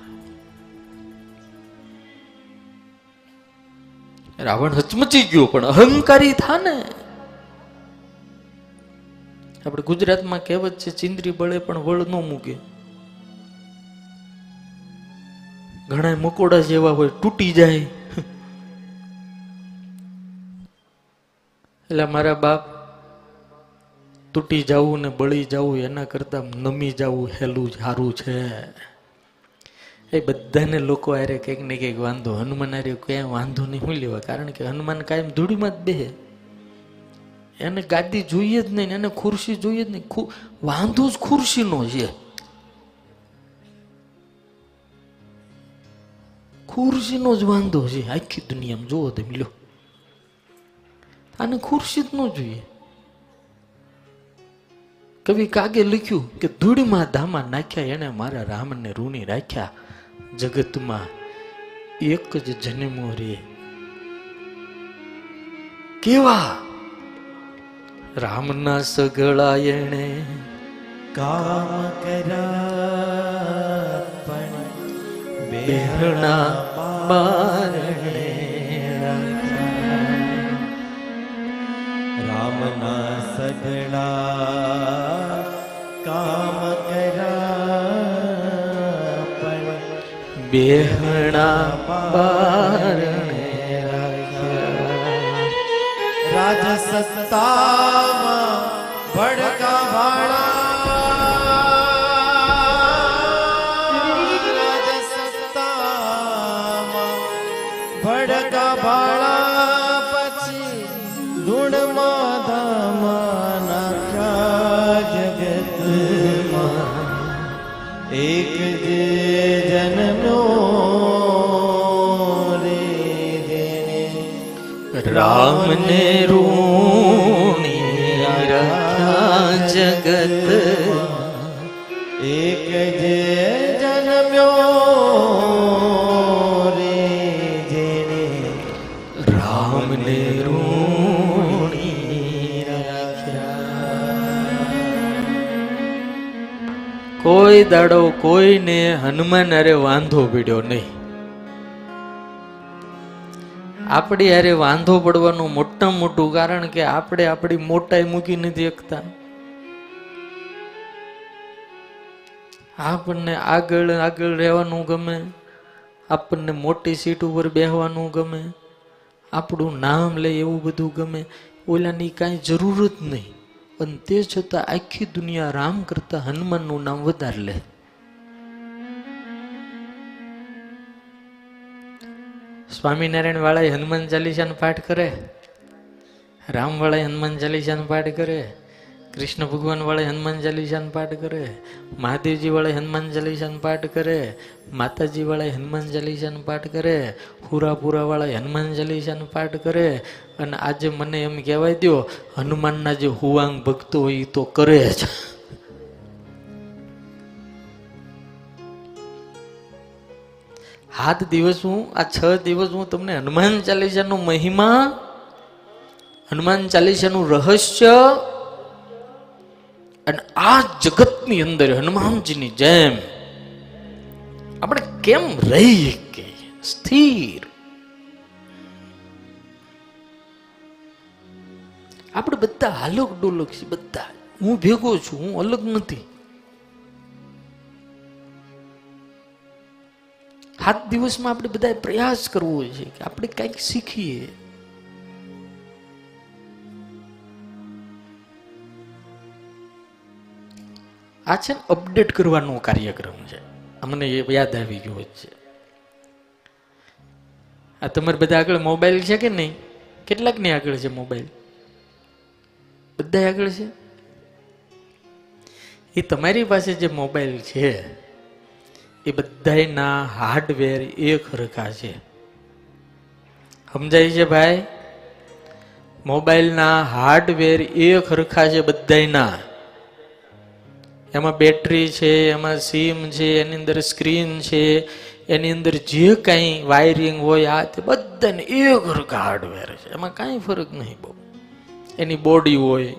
રાવણ હચમચી ગયો, પણ અહંકારી થા ને. આપણે ગુજરાતમાં કહેવત છે, ચિંદ્રી બળે પણ વળ ન મૂકે. ઘણા મકોડા જેવા હોય, તૂટી જાય. એટલે મારા બાપ તૂટી જવું ને બળી જવું એના કરતા નમી જવું, હેલું સારું છે. એ બધાને લોકો આરે કંઈક ને કંઈક વાંધો. હનુમાન આરે ક્યાંય વાંધો નહીં શું લેવા? કારણ કે હનુમાન કાયમ ધૂળીમાં જ બેહે. એને ગાદી જોઈએ જ નહીં, એને ખુરશી જોઈએ જ નહીં. વાંધો જ ખુરશીનો છે. ખુરશીનો જ વાંધો છે. આખી દુનિયામાં જોવો તમે લો આને ખુરશી ન જોઈએ. કવિ કાગે લખ્યું કે ધૂળમાં ધામા નાખ્યા એને મારા રામને રૂણી રાખ્યા. જગતમાં એક જ જન્મો રે. કેવા? રામના સગળા એણે કામ કરા બેહણા બારણે રામના સગડા કામ કરા પણ બેહણા બારણે. રાજ સત્તામાં ભડકા ભાણા રામને રૂણી રખ્યા જગત. એક જે જન્મ્યો રે જેને રામને રૂણી કોઈ દાડો કોઈને હનુમાન અરે વાંધો પીડ્યો નહીં. આપણી યારે વાંધો પડવાનું મોટામાં મોટું કારણ કે આપણે આપણી મોટાઈ મૂકી નથી શકતા. આપણને આગળ આગળ રહેવાનું ગમે, આપણને મોટી સીટ ઉપર બેહવાનું ગમે, આપણું નામ લે એવું બધું ગમે, ઓલાની કાંઈ જરૂર જ નહીં. પણ તે છતાં આખી દુનિયા રામ કરતાં હનુમાનનું નામ વધારે લે. સ્વામિનારાયણ વાળા હનુમાન ચાલીસાનો પાઠ કરે, રામ વાળા હનુમાન ચાલીસાનો પાઠ કરે, કૃષ્ણ ભગવાન વાળા હનુમાન ચાલીસાનો પાઠ કરે, મહાદેવજી વાળા હનુમાન ચાલીસાનો પાઠ કરે, માતાજી વાળા હનુમાન ચાલીસાનો પાઠ કરે, હુરાપુરા વાળા હનુમાન ચાલીસાનો પાઠ કરે અને આજે મને એમ કહેવાય દો હનુમાનના જે હુવાંગ ભક્તો હોય એ તો કરે જ. સાત દિવસ હું, આ છ દિવસ હું તમને હનુમાન ચાલીસાનો મહિમા, હનુમાન ચાલીસાનું રહસ્ય અને આ જગતની અંદર હનુમાનજીની જેમ આપણે કેમ રહી કે સ્થિર. આપણે બધા હાલક ડોલક છે બધા. હું ભેગો છું, હું અલગ નથી. સાત દિવસમાં આપણે બધાએ પ્રયાસ કરવો છે કે આપણે કંઈક શીખીએ. આ છે અપડેટ કરવાનો કાર્યક્રમ છે. અમને એ યાદ આવી ગયો છે. આ તમારે બધા આગળ મોબાઈલ છે કે નહીં? કેટલાકની આગળ છે મોબાઈલ? બધા આગળ છે? એ તમારી પાસે જે મોબાઈલ છે એ બધાયના હાર્ડવેર એક હરખા છે. સમજાય છે ભાઈ? મોબાઈલના હાર્ડવેર એક રખા છે બધાયના. એમાં બેટરી છે, એમાં સિમ છે, એની અંદર સ્ક્રીન છે, એની અંદર જે કાંઈ વાયરિંગ હોય, આ તે બધાને એક હરખા હાર્ડવેર છે. એમાં કાંઈ ફરક નહીં બહુ. એની બોડી હોય.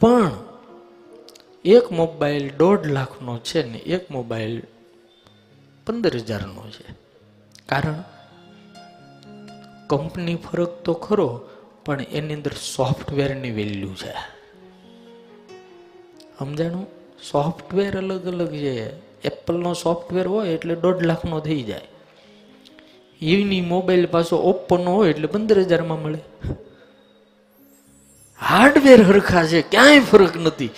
પણ એક મોબાઈલ દોઢ લાખનો છે ને એક મોબાઈલ પંદર હજારનો છે. કારણ કંપની ફરક તો ખરો, પણ એની અંદર સોફ્ટવેરની વેલ્યુ છે. સમજાણું? સોફ્ટવેર અલગ અલગ છે. એપલનો સોફ્ટવેર હોય એટલે દોઢ લાખનો થઈ જાય. એની મોબાઈલ પાછો ઓપ્પોનો હોય એટલે પંદર હજારમાં મળે. હાર્ડવેર હરખા છે, ક્યાંય ફરક નથી.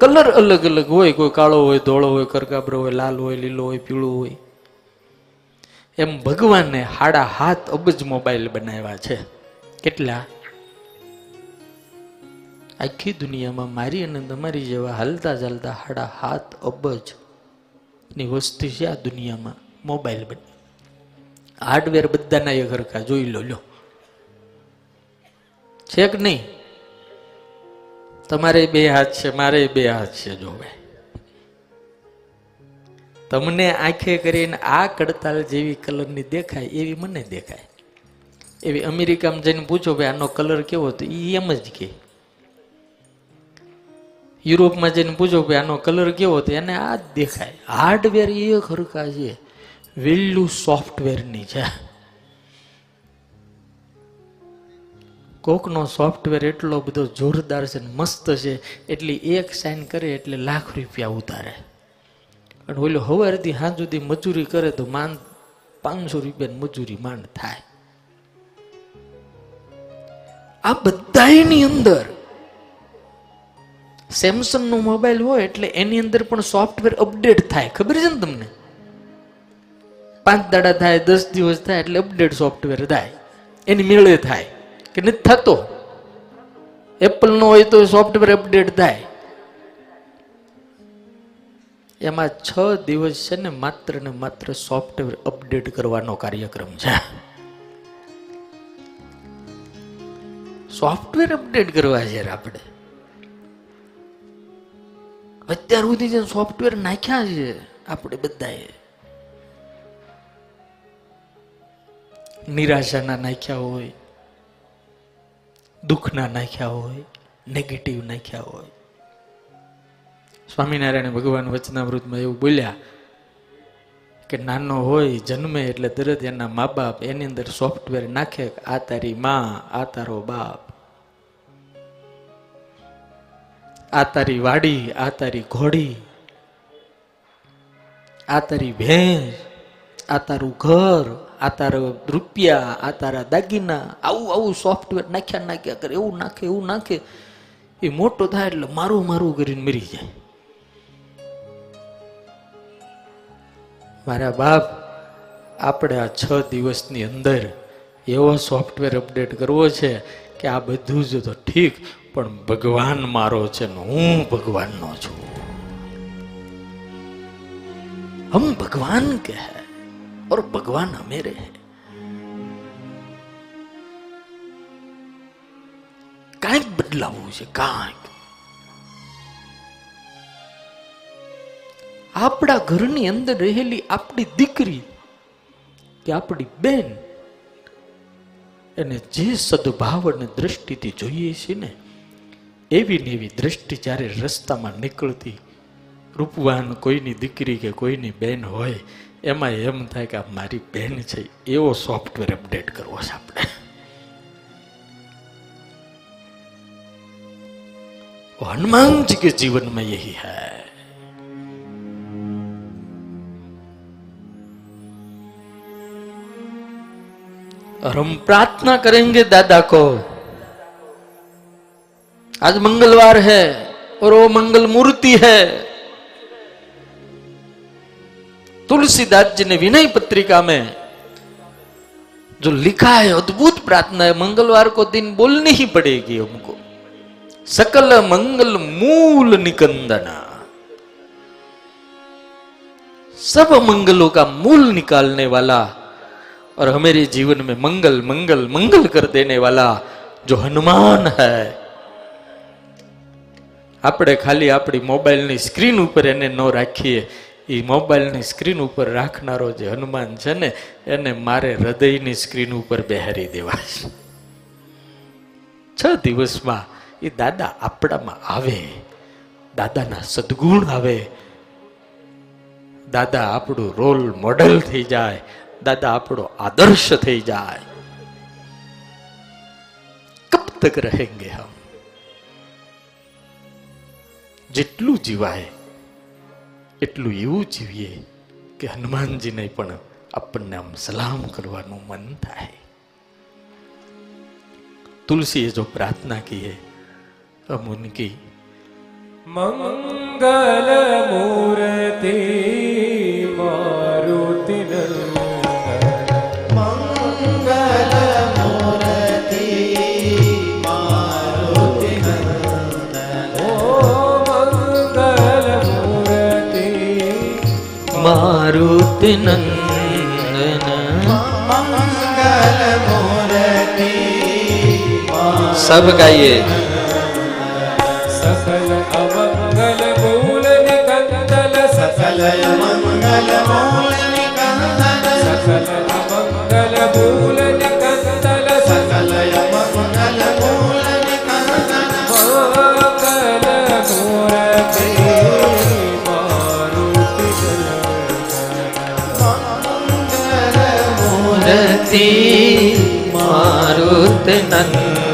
કલર અલગ અલગ હોય, કોઈ કાળો હોય, ધોળો હોય કરકાબરો હોય, લાલ હોય, લીલો હોય, પીળો હોય. એમ ભગવાને હાડા હાથ અબજ મોબાઈલ બનાવ્યા છે. કેટલા? આખી દુનિયામાં મારી અને તમારી જેવા હાલતા ચાલતા હાડા હાથ અબજની વસ્તી છે આ દુનિયામાં. મોબાઈલ બની. હાર્ડવેર બધાના એ હરખા જોઈ લો લો. છે કે નહીં? તમારે બે હાથ છે, મારે બે હાથ છે જોવે તમને આંખે કરીને આ કડતાલ જેવી કલરની દેખાય, એવી મને દેખાય. એવી અમેરિકામાં જઈને પૂછો ભાઈ, આનો કલર કેવો તો એ એમ જ કે. યુરોપમાં જઈને પૂછો ભાઈ, આનો કલર કેવો તો એને આ જ દેખાય. હાર્ડવેર એ ખરખા છે વેલ્યુ સોફ્ટવેરની છે. કોકનો સોફ્ટવેર એટલો બધો જોરદાર છે ને મસ્ત છે, એટલી એક સાઇન કરે એટલે લાખ રૂપિયા ઉતારે. અને ઓલો હવારથી હાથ સુધી મજૂરી કરે તો માંડ પાંચસો રૂપિયાની મજૂરી માંડ થાય. આ બધાની અંદર સેમસંગ નો મોબાઈલ હોય એટલે એની અંદર પણ સોફ્ટવેર અપડેટ થાય. ખબર છે ને તમને? પાંચ દાડા થાય, દસ દિવસ થાય એટલે અપડેટ સોફ્ટવેર થાય. એની મેળે થાય. કે નથી થતો. એપલ નો હોય તો સોફ્ટવેર અપડેટ થાય. એમાં છ દિવસ છે ને માત્ર ને માત્ર સોફ્ટવેર અપડેટ કરવાનો કાર્યક્રમ છે. સોફ્ટવેર અપડેટ કરવા છે આપણે. અત્યાર સુધી જે સોફ્ટવેર નાખ્યા છે આપણે બધાએ. નિરાશાના નાખ્યા હોય દુઃખના નાખ્યા હોય નેગેટિવ નાખ્યા હોય. સ્વામિનારાયણ ભગવાન વચનામૃતમાં એવું બોલ્યા કે નાનો હોય, જન્મે એટલે તરત એના મા બાપ એની અંદર સોફ્ટવેર નાખે આ તારી માં, આ તારો બાપ. આ તારી વાડી, આ તારી ઘોડી. આ તારી ભેંસ, આ તારું ઘર આ તારા રૂપિયા આ તારા દાગીના, આવું આવું સોફ્ટવેર નાખ્યા નાખ્યા કરે, એવું નાખે એવું નાખે. એ મોટો થાય એટલે મારું મારું કરીને મરી જાય. મારા બાપ આપણે આ છ દિવસની અંદર એવો સોફ્ટવેર અપડેટ કરવો છે કે આ બધું જ તો ઠીક, પણ ભગવાન મારો છે ને હું ભગવાનનો છું. હમ ભગવાન કે હૈ और भगवान हमेरे है કાંઈક બદલાવવું છે કાંઈક આપણા ઘરની અંદર રહેલી આપણી દીકરી કે આપણી બેન એને જે સદભાવ અને દ્રષ્ટિથી જોઈએ છે ને એવી ને એવી દ્રષ્ટિ જ્યારે રસ્તામાં નીકળતી રૂપવાન કોઈની દીકરી કે કોઈની બેન હોય એમાં એમ થાય કે આ મારી બેન છે એવો સોફ્ટવેર અપડેટ કરવો છે આપણે हनुमान जी के जीवन में यही है और हम प्रार्थना करेंगे दादा को आज मंगलवार है और वो मंगल मूर्ति है तुलसीदास जी ने विनय पत्रिका में जो लिखा है अद्भुत प्रार्थना है मंगलवार को दिन बोलनी ही पड़ेगी हमको सकल मंगल मूल निकंदना सब मंगलों का मूल निकालने वाला और हमारे जीवन में मंगल मंगल मंगल कर देने वाला जो हनुमान है આપણે ખાલી આપણી મોબાઈલની સ્ક્રીન ઉપર એને ન રાખીએ એ મોબાઈલની સ્ક્રીન ઉપર રાખનારો જે હનુમાન છે ને, એને મારે હૃદયની સ્ક્રીન ઉપર બેહારી દેવા છ. દિવસમાં એ દાદા આપણામાં આવે, દાદાના સદગુણ આવે. દાદા આપણું રોલ મોડલ થઈ જાય, દાદા આપણો આદર્શ થઈ જાય. કબ તક રહેંગે હમ? જેટલું જીવાય એટલું એવું જીવીએ કે હનુમાનજીને પણ આપણને આમ સલામ કરવાનું મન થાય. તુલસીએ જો પ્રાર્થના કીએ અમુનકી મંગલ મૂર્તિ નંદન મંગલ મૂર્તિ સબ ગાઈએ સકલ અમંગલ મૂલ નિકંદલ સકલ અમંગલ મૂલ નિકંદલ સકલ અમંગલ મૂલ નિકંદલ મારુત નંદ.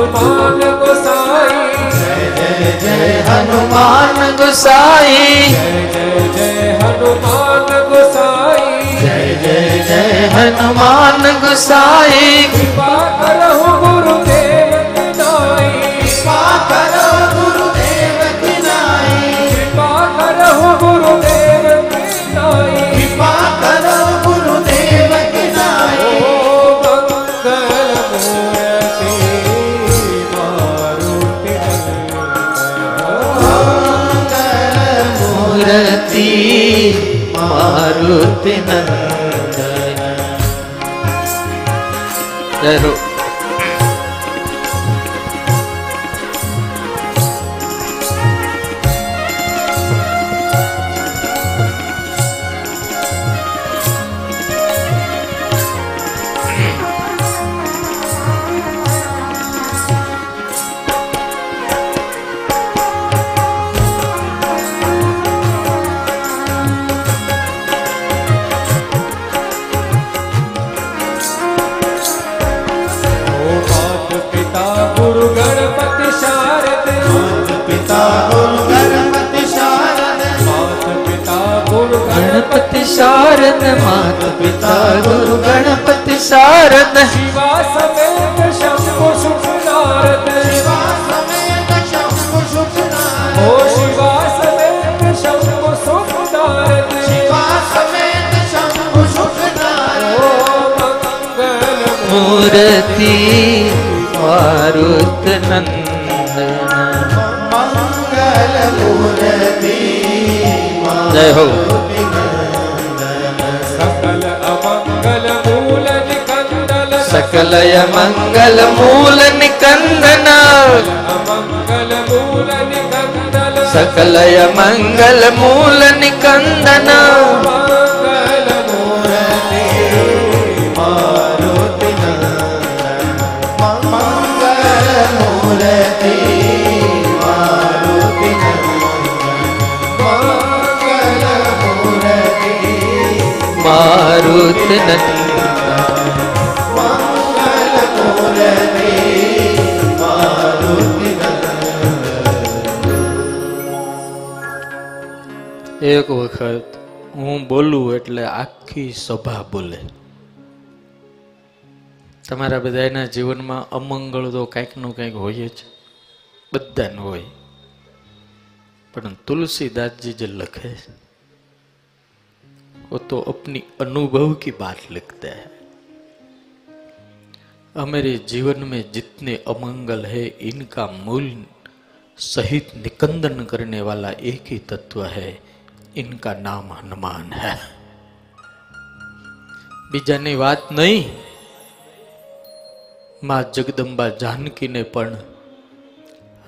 हनुमान गोसाई। जय जय जय हनुमान गोसाई। जय जय जय हनुमान गोसाई। जय जय जय हनुमान गोसाई। कृपा करो મારુતિ નંદન જય શારદ માત પિતા ગુરુ ગણપતિ શારદ શિવા સમેત શંભુ સુખનારદ શિવા સમેત શંભુ સુખનાથ ઓ શિવા સમેત શંભુ સુખનારદ શિવા સમેત શંભુ સુખનાથ ઓ મંગલ મૂર્તિ મારુત નંદન મંગલ મૂર્તિ જય હો સકલ નિકંદલ સકલય મંગલ મૂલ નિકંદન અમંગલ મૂલ નિકંદલ સકલય મંગલ એક વખત હું બોલું એટલે આખી સભા બોલે તમારા બધાના જીવનમાં અમંગળ તો કંઈક નું કંઈક હોય જ બધાને હોય પણ तुलसीदास जी जो लिखे वो तो अपनी अनुभव की बात लिखते हैं हमारे जीवन में जितने अमंगल है इनका मूल सहित निकंदन करने वाला एक ही तत्व है ઇનકા નામ હનુમાન હૈ બીજાની વાત નહીં માં જગદંબા જાનકીને પણ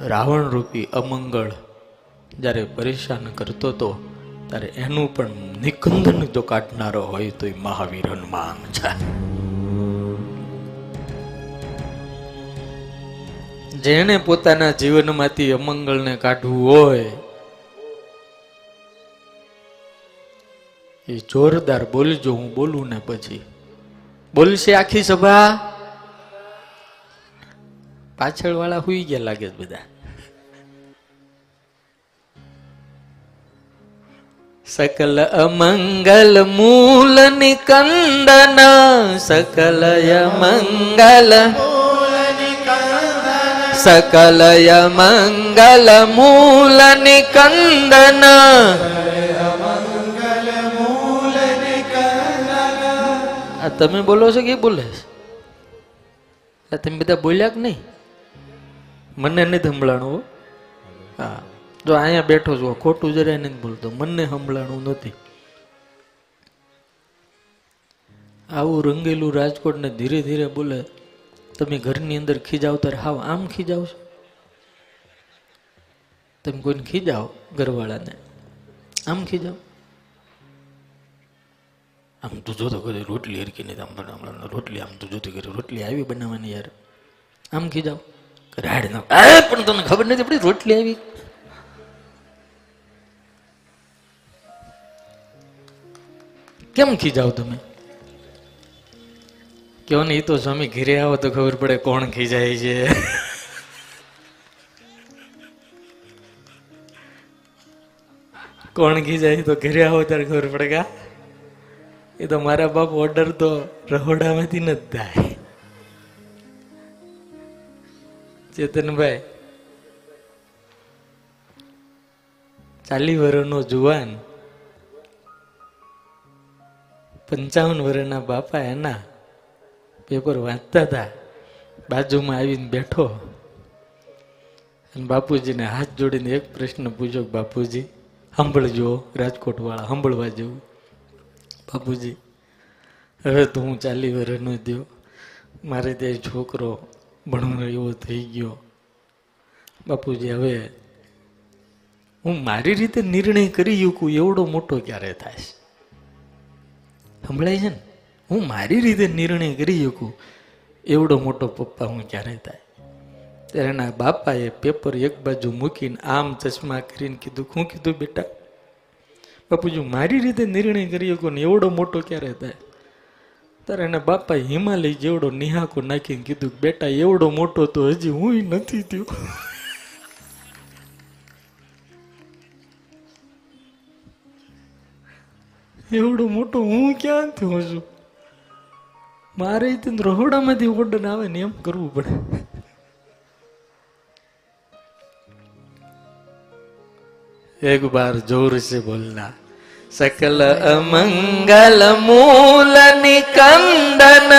રાવણ રૂપી અમંગળ જ્યારે પરેશાન કરતો હતો, ત્યારે એનું પણ નિકંદન જો કાઢનારો હોય તો એ મહાવીર હનુમાન છે. જેણે પોતાના જીવનમાંથી અમંગળને કાઢવું હોય એ જોરદાર બોલજો, હું બોલું ને પછી. બોલશે આખી સભા? પાછળ વાળા હુઈ ગયા લાગે બધા. સકલ અમંગલ મૂલ નિકંદન સકલ મંગલ સકલય મંગલ મૂલ નિકંદન તમે બોલો છો કે બોલે છે? તમે બધા બોલ્યા કે નહીં? મને નથી સંભળાણું હો. જો અહીંયા બેઠો છું ખોટું જરાય નથી બોલતો, મને સંભળાણું નથી. આવું રંગેલું રાજકોટ ને ધીરે ધીરે બોલે, તમે ઘરની અંદર ખીજાવ ત્યારે હાવ આમ ખીજાવ છો? તમે કોઈને ખીજાવ, ઘરવાળાને? આમ ખીજાવ? આમ તું જોતો કરી રોટલી હરકી નહીં આમ હમણાં રોટલી આમ તું જોતી કરી રોટલી આવી બનાવવાની યાર. આમ ખીજાવ રાડ ના અરે પણ તને ખબર નથી પડી રોટલી આવી? કેમ ખીજાવ તમે? કહો ને એ તો સ્વામી ઘેરે આવો તો ખબર પડે કોણ ખીજાય છે. કોણ ખીજાય તો ઘેરે આવો ત્યારે ખબર પડે કા? એ તો મારા બાપ ઓર્ડર તો રહોડામાંથી નથી થાય. ચેતનભાઈ ચાલી વર્ષનો જુવાન, પંચાવન વર્ષના બાપા એના પેપર વાંચતા હતા, બાજુમાં આવીને બેઠો. અને બાપુજીને હાથ જોડીને એક પ્રશ્ન પૂછ્યો બાપુજી, સાંભળજો રાજકોટ વાળા સાંભળવા જેવું. બાપુજી, હવે તો હું ચાલી વર્ષનો થયો મારે ત્યાં છોકરો ભણવાનો એવો થઈ ગયો. બાપુજી, હવે હું મારી રીતે નિર્ણય કરી શકું, એવડો મોટો ક્યારે થાય સંભળાય છે ને? હું મારી રીતે નિર્ણય કરી શકું, એવડો મોટો પપ્પા હું ક્યારે થાય? ત્યારે એના બાપાએ પેપર એક બાજુ મૂકીને આમ ચશ્મા કરીને કીધું, શું કીધું બેટા? બાપુજી મારી રીતે નિર્ણય કરી શકો ને એવડો મોટો ક્યારે થાય? ત્યારે એને બાપા હિમાલય જેવડો નિહાકો નાખીને કીધું બેટા, એવડો મોટો તો હજી હું નથી થયો. એવડો મોટો હું ક્યાં થયો છું? મારે ત્યાં રહોડામાંથી ઓર્ડર આવે ને એમ કરવું પડે. એક બાર જોર છે બોલના सकल अमंगल मूल निकंदन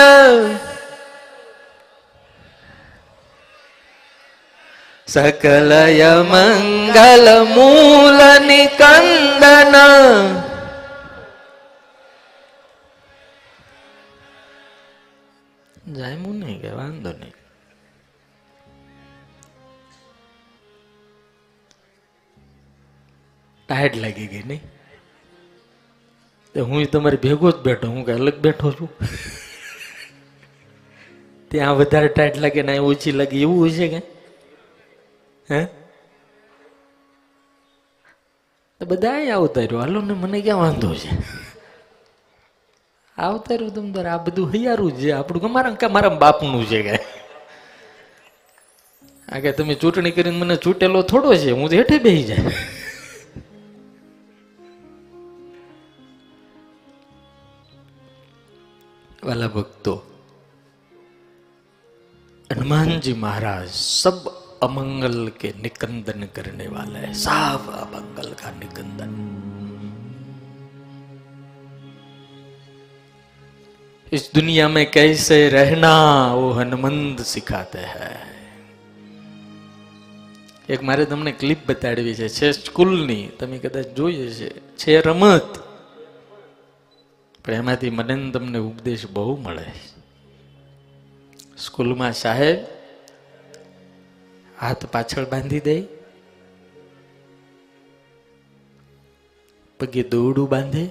सकल अमंगल मूल निकंदन જાય હું નહીં કે વાંધો નહીં ટાયર્ડ લાગી ગઈ નહીં તે હું તમારી ભેગો જ બેઠો, હું કાંઈ અલગ બેઠો છું? ત્યાં વધારે ટાઈટ લાગે ને ઓછી લાગે, એવું હોય છે કે હે? બધા આવતા રહ્યો હાલો ને, મને ક્યાં વાંધો છે? આવતા રહ્યું તમ તારે આ બધું હૈયારું છે. આપણું મારા કે મારા બાપનું છે કે? આ કે તમે ચૂંટણી કરીને મને ચૂંટેલો થોડો છે, હું તો હેઠે બેસી જાય. वाला भक्तों हनुमान जी महाराज सब अमंगल के निकंदन करने वाले हैं सब अमंगल का निकंदन इस दुनिया में कैसे रहना वो હનુમંત સિખાતે હૈ એક મારે તમને ક્લિપ બતાડવી છે છે સ્કૂલની તમે કદાચ જોઈ હશે છે રમત પણ એમાંથી મને તમને ઉપદેશ બહુ મળે સ્કૂલમાં સાહેબ, હાથ પાછળ બાંધી દે, પગે દોરડું બાંધે,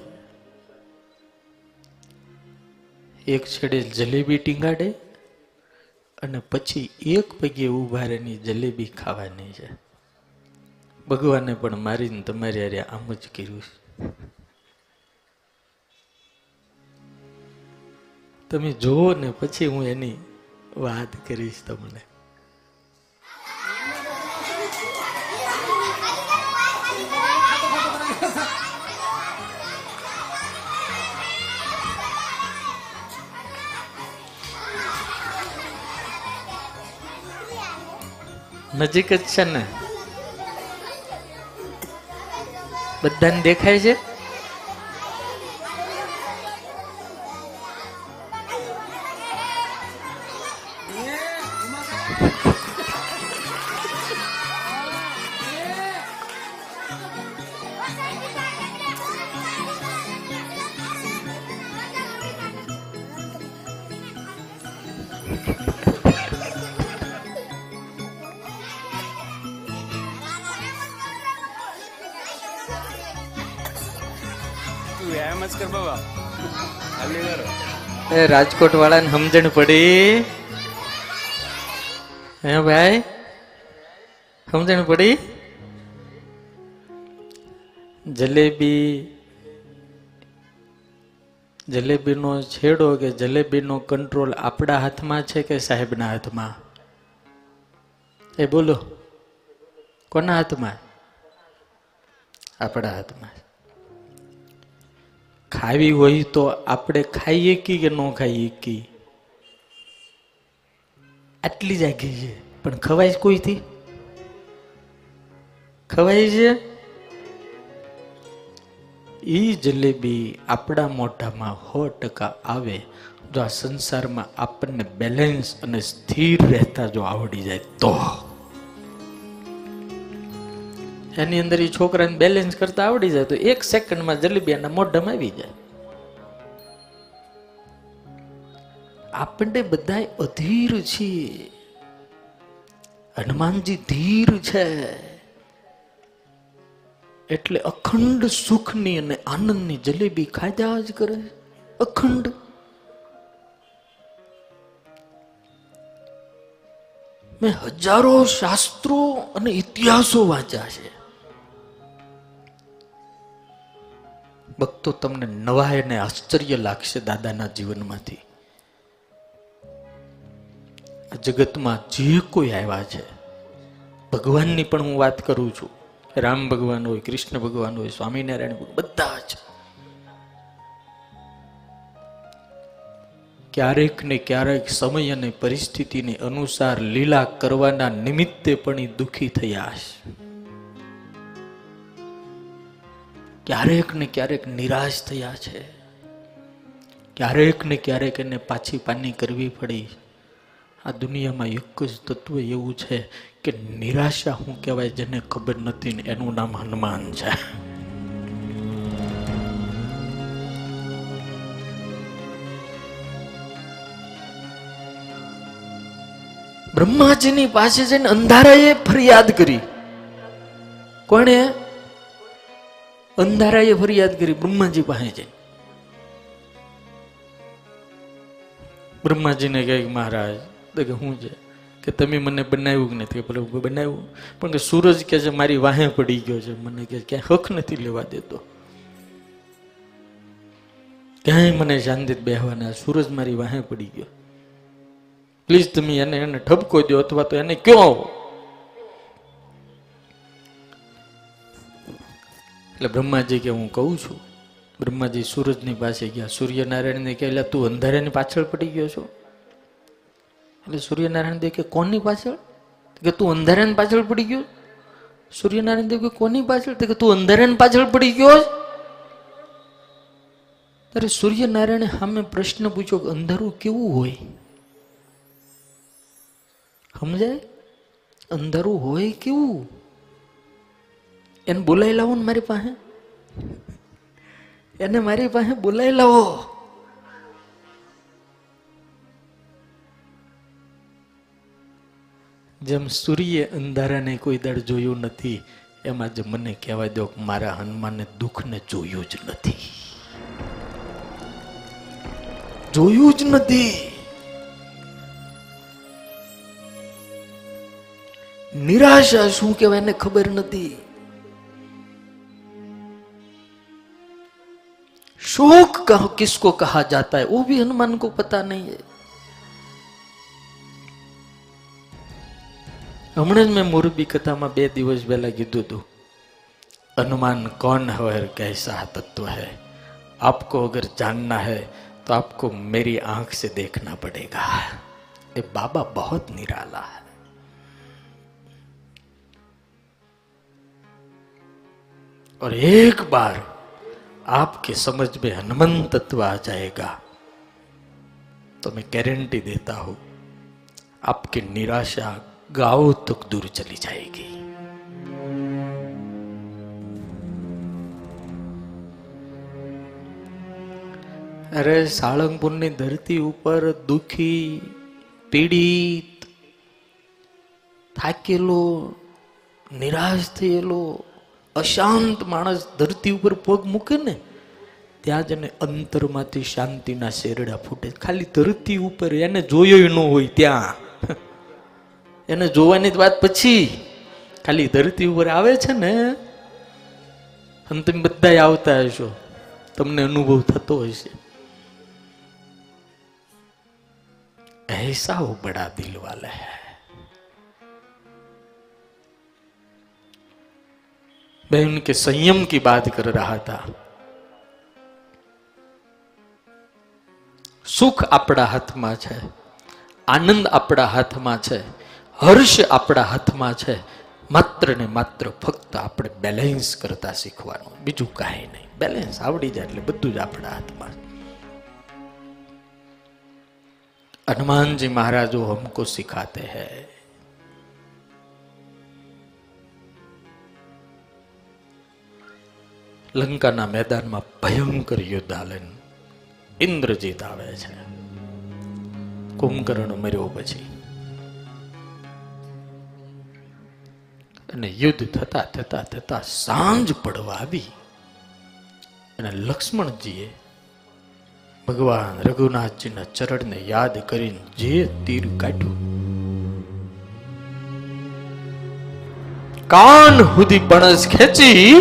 એક છેડે જલેબી ટીંગાડે અને પછી એક પગે ઊભા રહેની જલેબી ખાવાની છે. ભગવાને પણ મારીને તમારી આમ જ કર્યું છે. તમે જુઓ ને પછી હું એની વાત કરીશ તમને. નજીક જ છે ને? બધાને દેખાય છે? તું એમ જ કર બાબા એ રાજકોટ વાળાને સમજણ પડી. હે ભાઈ, સમજણ પડી? જલેબી, જલેબીનો છેડો કે જલેબીનો કંટ્રોલ આપણા હાથમાં છે કે સાહેબના હાથમાં? એ બોલો, કોના હાથમાં? આપણા હાથમાં. ખાવી હોય તો આપણે ખાઈએ કી કે ન ખાઈએ કી? આટલી જ આગી છે. પણ ખવાય કોઈથી? ખવાય છે? એ જલેબી આપણા મોઢામાં સો ટકા આવે જો આ સંસારમાં આપણને બેલેન્સ અને સ્થિર રહેતા જો આવડી જાય તો. એની અંદર એ છોકરાને બેલેન્સ કરતા આવડી જાય તો એક સેકન્ડમાં જલેબી એના મોઢામાં આવી જાય. આપણને બધા અધીર છીએ હનુમાનજી ધીર છે. એટલે અખંડ સુખની અને આનંદની જલેબી ખાધા જ કરે. અખંડ. મેં હજારો શાસ્ત્રો અને ઇતિહાસો વાંચ્યા છે. ભક્તો તમને નવા અને આશ્ચર્ય લાગશે દાદાના જીવનમાંથી. આ જગતમાં જે કોઈ આવ્યા છે, ભગવાનની પણ હું વાત કરું છું. રામ ભગવાન હોય, કૃષ્ણ ભગવાન હોય, સ્વામિનારાયણ બધા જ. ક્યારેક ને ક્યારેક સમય અને પરિસ્થિતિને અનુસાર લીલા કરવાના નિમિત્તે પણ દુઃખી દુખી થયા છે ક્યારેક ને ક્યારેક નિરાશ થયા છે. ક્યારેક ને ક્યારેક એને પાછી પાની કરવી પડી. આ દુનિયામાં એક જ તત્વ એવું છે કે નિરાશા શું કહેવાય જેને ખબર નથી ને એનું નામ હનુમાન છે. બ્રહ્માજીની પાસે જઈને અંધારાએ ફરિયાદ કરી. કોણે? અંધારાએ ફરિયાદ કરી, બ્રહ્માજી પાસે જઈ. બ્રહ્માજીને કહે મહારાજ કે શું છે? કે તમે મને બનાવ્યું કે નથી? ભલે બનાવ્યું પણ કે સૂરજ કે છે, મારી વાહે પડી ગયો છે. મને કે ક્યાંય હક નથી લેવા દેતો. ક્યાંય મને શાંતિ બેહવાના, સૂરજ મારી વાહે પડી ગયો. પ્લીઝ તમે એને એને ઠપકો દો અથવા તો એને કયો એટલે બ્રહ્માજી કે હું કહું છું, બ્રહ્માજી સૂરજની પાસે ગયા. સૂર્યનારાયણને એટલે તું અંધારાની પાછળ પડી ગયો છો? એટલે સૂર્યનારાયણ દેવ કે, કોની પાછળ? કે, તું અંધારાની પાછળ પડી ગયો. સૂર્યનારાયણ દેવ કે, કોની પાછળ? કે, તું અંધારાની પાછળ પડી ગયો છે?" ત્યારે સૂર્યનારાયણે સામે પ્રશ્ન પૂછ્યો કે, અંધારું કેવું હોય? સમજાય? અંધારું હોય કેવું? એને બોલાવી લાવો ને મારી પાસે? એને મારી પાસે બોલાવી લાવો જેમ સૂર્ય અંધારાને કોઈ દાડ જોયું નથી, એમાં જ મને કહેવા દો કે મારા હનુમાને દુઃખને જોયું જ નથી. જોયું જ નથી. નિરાશા શું કહેવાય એને ખબર નથી. शोक कह किसको कहा जाता है वो भी हनुमान को पता नहीं है હમણાં જ મેં મોરબી કથામાં બે દિવસ પહેલા કીધું હતું अनुमान कौन है और कैसा तत्व है आपको अगर जानना है तो आपको मेरी आंख से देखना पड़ेगा ये बाबा बहुत निराला है और एक बार आपके समझ में हनुमान तत्व आ जाएगा तो मैं गारंटी देता हूं आपकी निराशा गांव तक दूर चली जाएगी અરે સાળંગપુરની ધરતી ઉપર દુખી પીડિત થાકેલો નિરાશ થયેલો અશાંત માણસ ધરતી ઉપર પગ મૂકે ને, ત્યાં જ એને અંતરમાંથી શાંતિના શેરડા ફૂટે. ખાલી ધરતી ઉપર એને જોયો ન હોય ત્યાં. એને જોવાની જ વાત પછી ખાલી ધરતી ઉપર આવે છે ને, અને તમે બધા આવતા હશો. તમને અનુભવ થતો હશે. એસા બડા દિલવાલા હૈ. वाला है बहन के संयम की बात कर रहा था સુખ આપણા હાથમાં છે આનંદ આપણા હાથમાં છે હર્ષ આપણા હાથમાં છે માત્ર ને માત્ર ફક્ત આપણે બેલેન્સ કરતા શીખવાનું બીજું કાંઈ નહીં બેલેન્સ આવડી જાય એટલે બધું જ આપણા હાથમાં हनुमान जी महाराज वो हमको લંકાના મેદાનમાં ભયંકર યુદ્ધ હાલે ઇન્દ્રજીત આવે છે. કુંભકર્ણ મર્યો પછી. અને યુદ્ધ થતા થતા થતા સાંજ પડવા આવી. અને લક્ષ્મણજીએ ભગવાન રઘુનાથજીના ચરણને યાદ કરીને જે તીર કાઢ્યું. કાન સુધી પણસ ખેંચી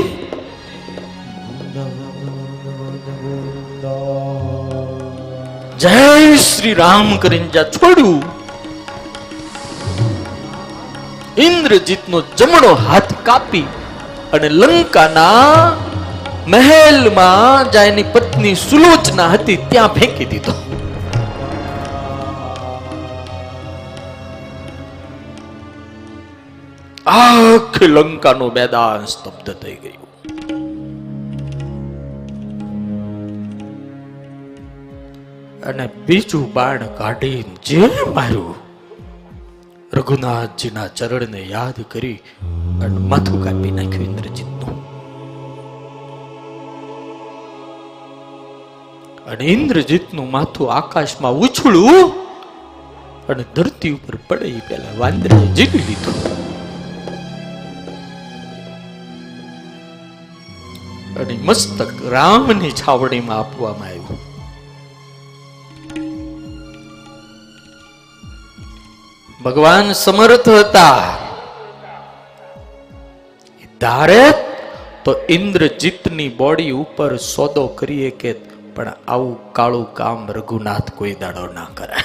જય શ્રી રામ કરીને જ્યાં છોડ્યું. ઇન્દ્રજીતનો જમણો હાથ કાપી અને લંકાના મહેલમાં જ્યાં એની પત્ની સુલોચના હતી ત્યાં ફેંકી દીધો. આખી લંકાનું મેદાન સ્તબ્ધ થઈ ગયું. અને બીજું બાણ કાઢીને જે માર્યું. રઘુનાથજીના ચરણને યાદ કરી અને માથું કાપી નાખ્યું ઇન્દ્રજીતનું. અને ઇન્દ્રજીતનું માથું આકાશમાં ઉછળું અને ધરતી ઉપર પડે એ પેલા વાંદરે જીવી લીધું. અને મસ્તક રામની છાવણીમાં આપવામાં આવ્યું. ભગવાન સમર્થ હતા. ધારે તો ઇન્દ્રજીતની બોડી ઉપર સોદો કરીએ કે પણ આવું કાળું કામ રઘુનાથ કોઈ દાડો ના કરે.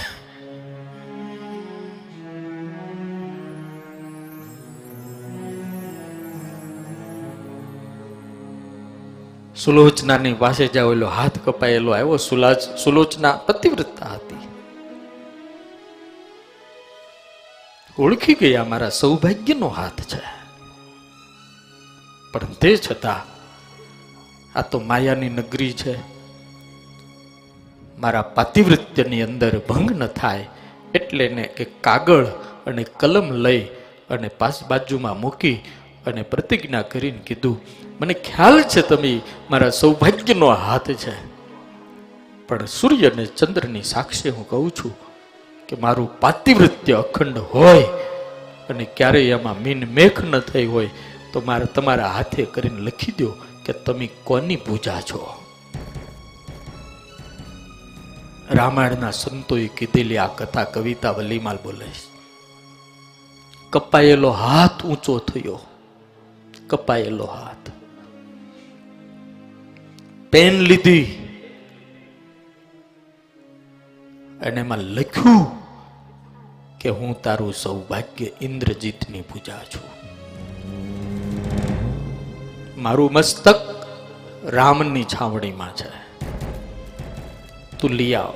સુલોચનાની પાસે એલો હાથ કપાયેલો આવ્યો, સુલાજ સુલોચના પતિવ્રતા હતી. ઓળખી ગયા મારા સૌભાગ્યનો હાથ છે. પણ તે છતાં આ તો માયાની નગરી છે. મારા પાતિવૃત્યની અંદર ભંગ ન થાય એટલે ને એક કાગળ અને કલમ લઈ અને પાસ બાજુમાં મૂકી અને પ્રતિજ્ઞા કરીને કીધું, મને ખ્યાલ છે તમે મારા સૌભાગ્યનો હાથ છે. પણ સૂર્ય અને ચંદ્રની સાક્ષી હું કહું છું કે મારું પાતિવૃત્ય અખંડ હોય અને ક્યારેય એમાં મીન મેખ ન થઈ હોય, તો મારે તમારા હાથે કરીને લખી દો કે તમે કોની પૂજા છો. રામાયણના સંતોએ કીધેલી આ કથા કવિતા વલીમાલ બોલે કપાયેલો હાથ ઊંચો થયો. કપાયેલો હાથ. પેન લીધી. અને એમાં લખ્યું કે હું તારું સૌભાગ્ય ઇન્દ્રજીતની પૂજા છું. મારું મસ્તક રામની છાવણીમાં છે. તું લઈ આવ.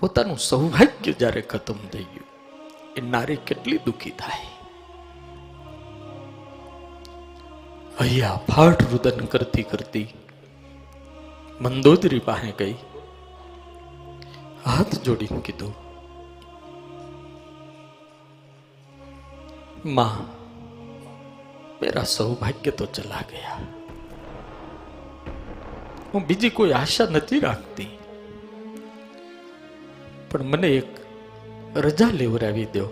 પોતાનું સૌભાગ્ય જ્યારે ખતમ થઈ ગયું, એ નારી કેટલી દુઃખી થાય. અહીંયા ફાટ રુદન કરતી કરતી मंदोदरी पाहे गई। हाथ जोड़ी की तो माँ, मेरा सौभाग्य तो चला गया। हूँ बीजी कोई आशा नहीं राखती। पर मने एक रजा लेवरा दो।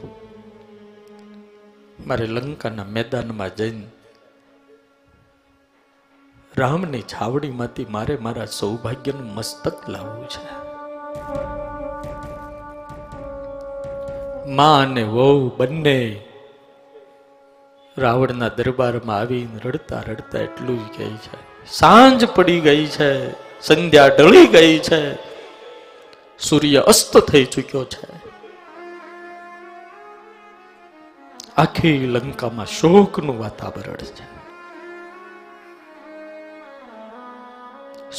मारे लंका ना मैदान में जाइने રામની છાવડીમાંથી મારે મારા સૌભાગ્યનું મસ્તક લાવવું છે. માં અને વહુ બંને રાવણના દરબારમાં આવીને રડતા રડતા એટલું જ કહે છે. સાંજ પડી ગઈ છે, સંધ્યા ઢળી ગઈ છે, સૂર્ય અસ્ત થઈ ચૂક્યો છે. આખી લંકામાં શોકનું વાતાવરણ છે.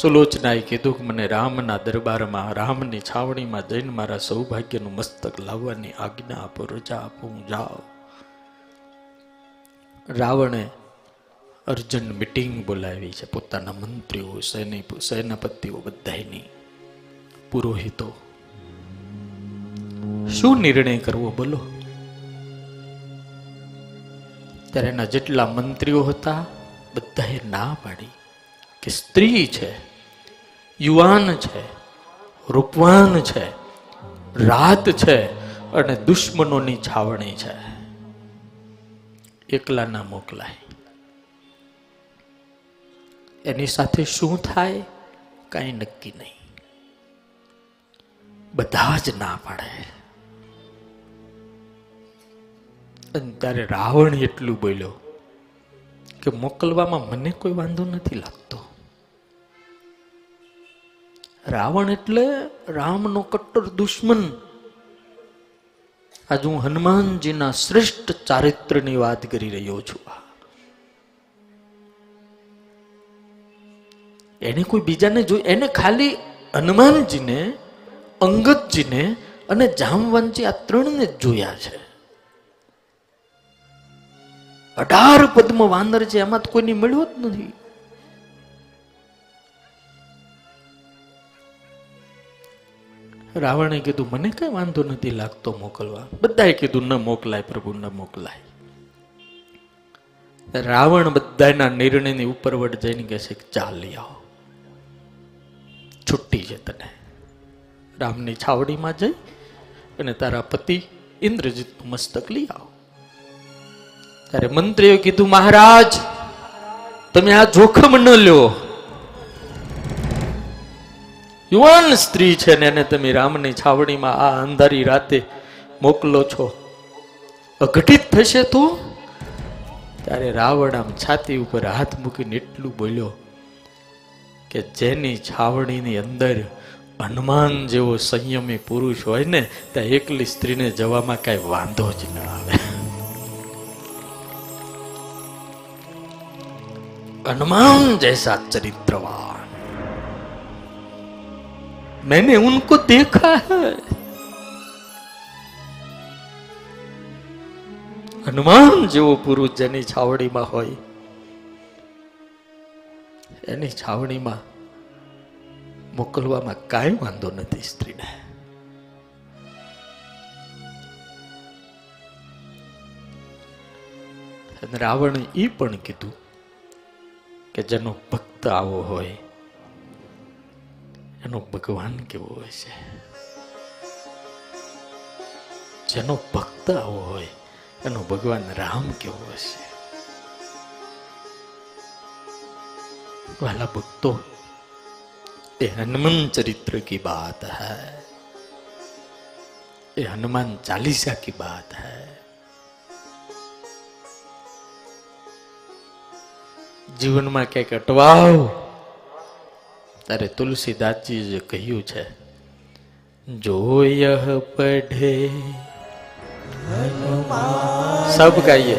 સુલોચનાએ કીધું કે મને રામના દરબારમાં, રામની છાવણીમાં જઈને મારા સૌભાગ્યનું મસ્તક લાવવાની આજ્ઞા આપો, રજા આપો, હું જાઉં. રાવણે અર્જન્ટ મિટિંગ બોલાવી છે. પોતાના મંત્રીઓ સૈનિક સેનાપતિઓ બધાની પુરોહિતો. શું નિર્ણય કરવો બોલો? ત્યારે એના જેટલા મંત્રીઓ હતા, બધાએ ના પાડી કે સ્ત્રી છે. યુવાન છે, રૂપવાન છે, રાત છે અને દુશ્મનોની છાવણી છે. એકલા ના મોકલાય. એની સાથે શું થાય? કાંઈ નક્કી નહીં. બધા જ ના પાડે. અને ત્યારે રાવણ એટલું બોલ્યો કે મોકલવામાં મને કોઈ વાંધો નથી લાગતો. રાવણ એટલે રામનો કટ્ટર દુશ્મન. આજ હું હનુમાનજીના શ્રેષ્ઠ ચારિત્રની વાત કરી રહ્યો છું. એને કોઈ બીજાને જોઈ એને ખાલી હનુમાનજીને અંગતજીને અને જામવાનજી આ ત્રણને જ જોયા છે. અઢાર પદ્મ વાંદર છે એમાં તો કોઈની મળ્યો જ નથી. રાવણે કીધું, મને કઈ વાંધો નથી લાગતો મોકલવા. બધાએ કીધું, ન મોકલાય પ્રભુ, ન મોકલાય. રાવણ બધાના નિર્ણયની ઉપરવટ જઈને કહે છે, ચાલ લઈ આવો. છુટ્ટી છે તને. રામની છાવડીમાં જઈ અને તારા પતિ ઇન્દ્રજીતનું મસ્તક લઈ આવો. ત્યારે મંત્રીએ કીધું, મહારાજ, તમે આ જોખમ ન લ્યો. યુવાન સ્ત્રી છે ને એને તમે રામની છાવણીમાં આ અંધારી રાતે મોકલો છો. અઘટિત થશે તું? ત્યારે રાવણ આમ છાતી ઉપર હાથ મૂકીને એટલું બોલ્યો કે જેની છાવણીની અંદર હનુમાન જેવો સંયમી પુરુષ હોય ને, ત્યાં એકલી સ્ત્રીને જવામાં કાંઈ વાંધો જ ન આવે. હનુમાન જૈસા ચરિત્રવાન. मैंने उनको देखा है હનુમાન જેવો પુરુષ જેની છાવણીમાં હોય એની છાવણીમાં મોકલવામાં કાંઈ વાંધો નથી સ્ત્રીને અને રાવણે એ પણ કીધું કે જેનો ભક્ત આવો હોય એનો ભગવાન કેવો હોય છે જેનો ભક્ત આવો હોય એનો ભગવાન રામ કેવો હશે વાલા ભક્તો એ હનુમાન ચરિત્ર કી બાત હૈ એ હનુમાન ચાલીસા કી બાત હૈ જીવનમાં ક્યાંક અટવાવ ત્યારે તુલસીદાસજી જે કહ્યું છે જોયહ પઢે સબ ગાઈએ.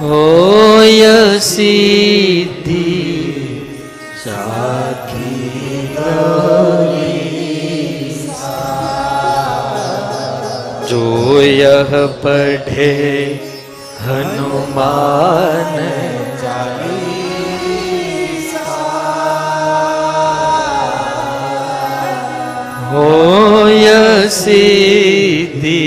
હોય સિદ્ધિ જોયહ પઢે હનુમાન હોય સિદ્ધિ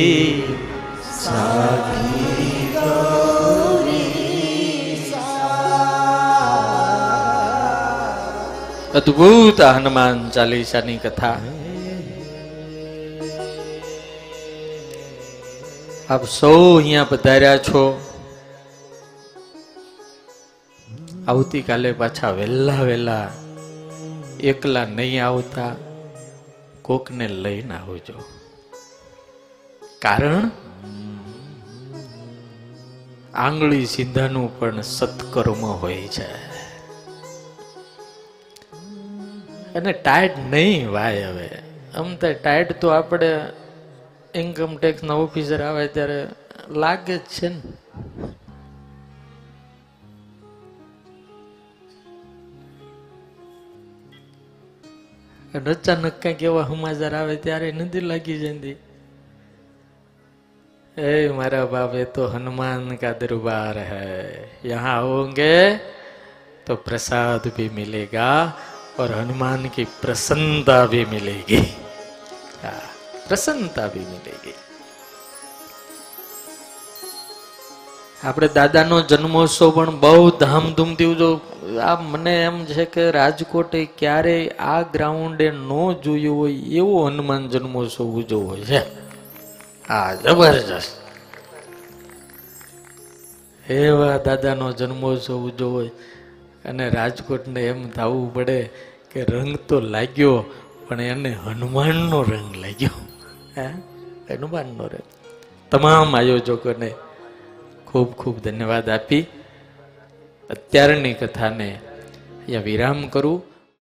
અદ્ભુત હનુમાન ચાલીસાની કથા. આપ સૌ અહીંયા પધાર્યા છો. આવતીકાલે પાછા વહેલા વહેલા એકલા નહીં આવતા, કોકને લઈને આવજો. કારણ? આંગળી સીધાનું પણ સત્કર્મ હોય છે. અને ટાઈટ નહીં વાય હવે. આમ તો ટાઈટ તો આપણે ઇન્કમ ટેક્સના ઓફિસર આવે ત્યારે લાગે જ છે ને. અને અચાનક કંઈક એવા સમાચાર આવે ત્યારે નથી લાગી જતી ए मेरा बाप ये तो हनुमान का दरबार है यहाँ आओगे तो प्रसाद भी मिलेगा और हनुमान की प्रसन्नता भी मिलेगी हाँ, प्रसन्नता भी मिलेगी આપણે દાદાનો જન્મોત્સવ પણ બહુ ધામધૂમથી ઉજવો આ મને એમ છે કે રાજકોટે ક્યારેય આ ગ્રાઉન્ડે ન જોયું હોય એવો હનુમાન જન્મોત્સવ ઉજવવો છે. હા, જબરજસ્ત. એવા દાદાનો જન્મોત્સવ ઉજવો હોય અને રાજકોટને એમ થવું પડે કે રંગ તો લાગ્યો, પણ એને હનુમાનનો રંગ લાગ્યો. હે? હનુમાનનો રંગ. તમામ આયોજકોને ખૂબ ખૂબ ધન્યવાદ આપી. અત્યારની કથાને અહીંયા વિરામ કરું.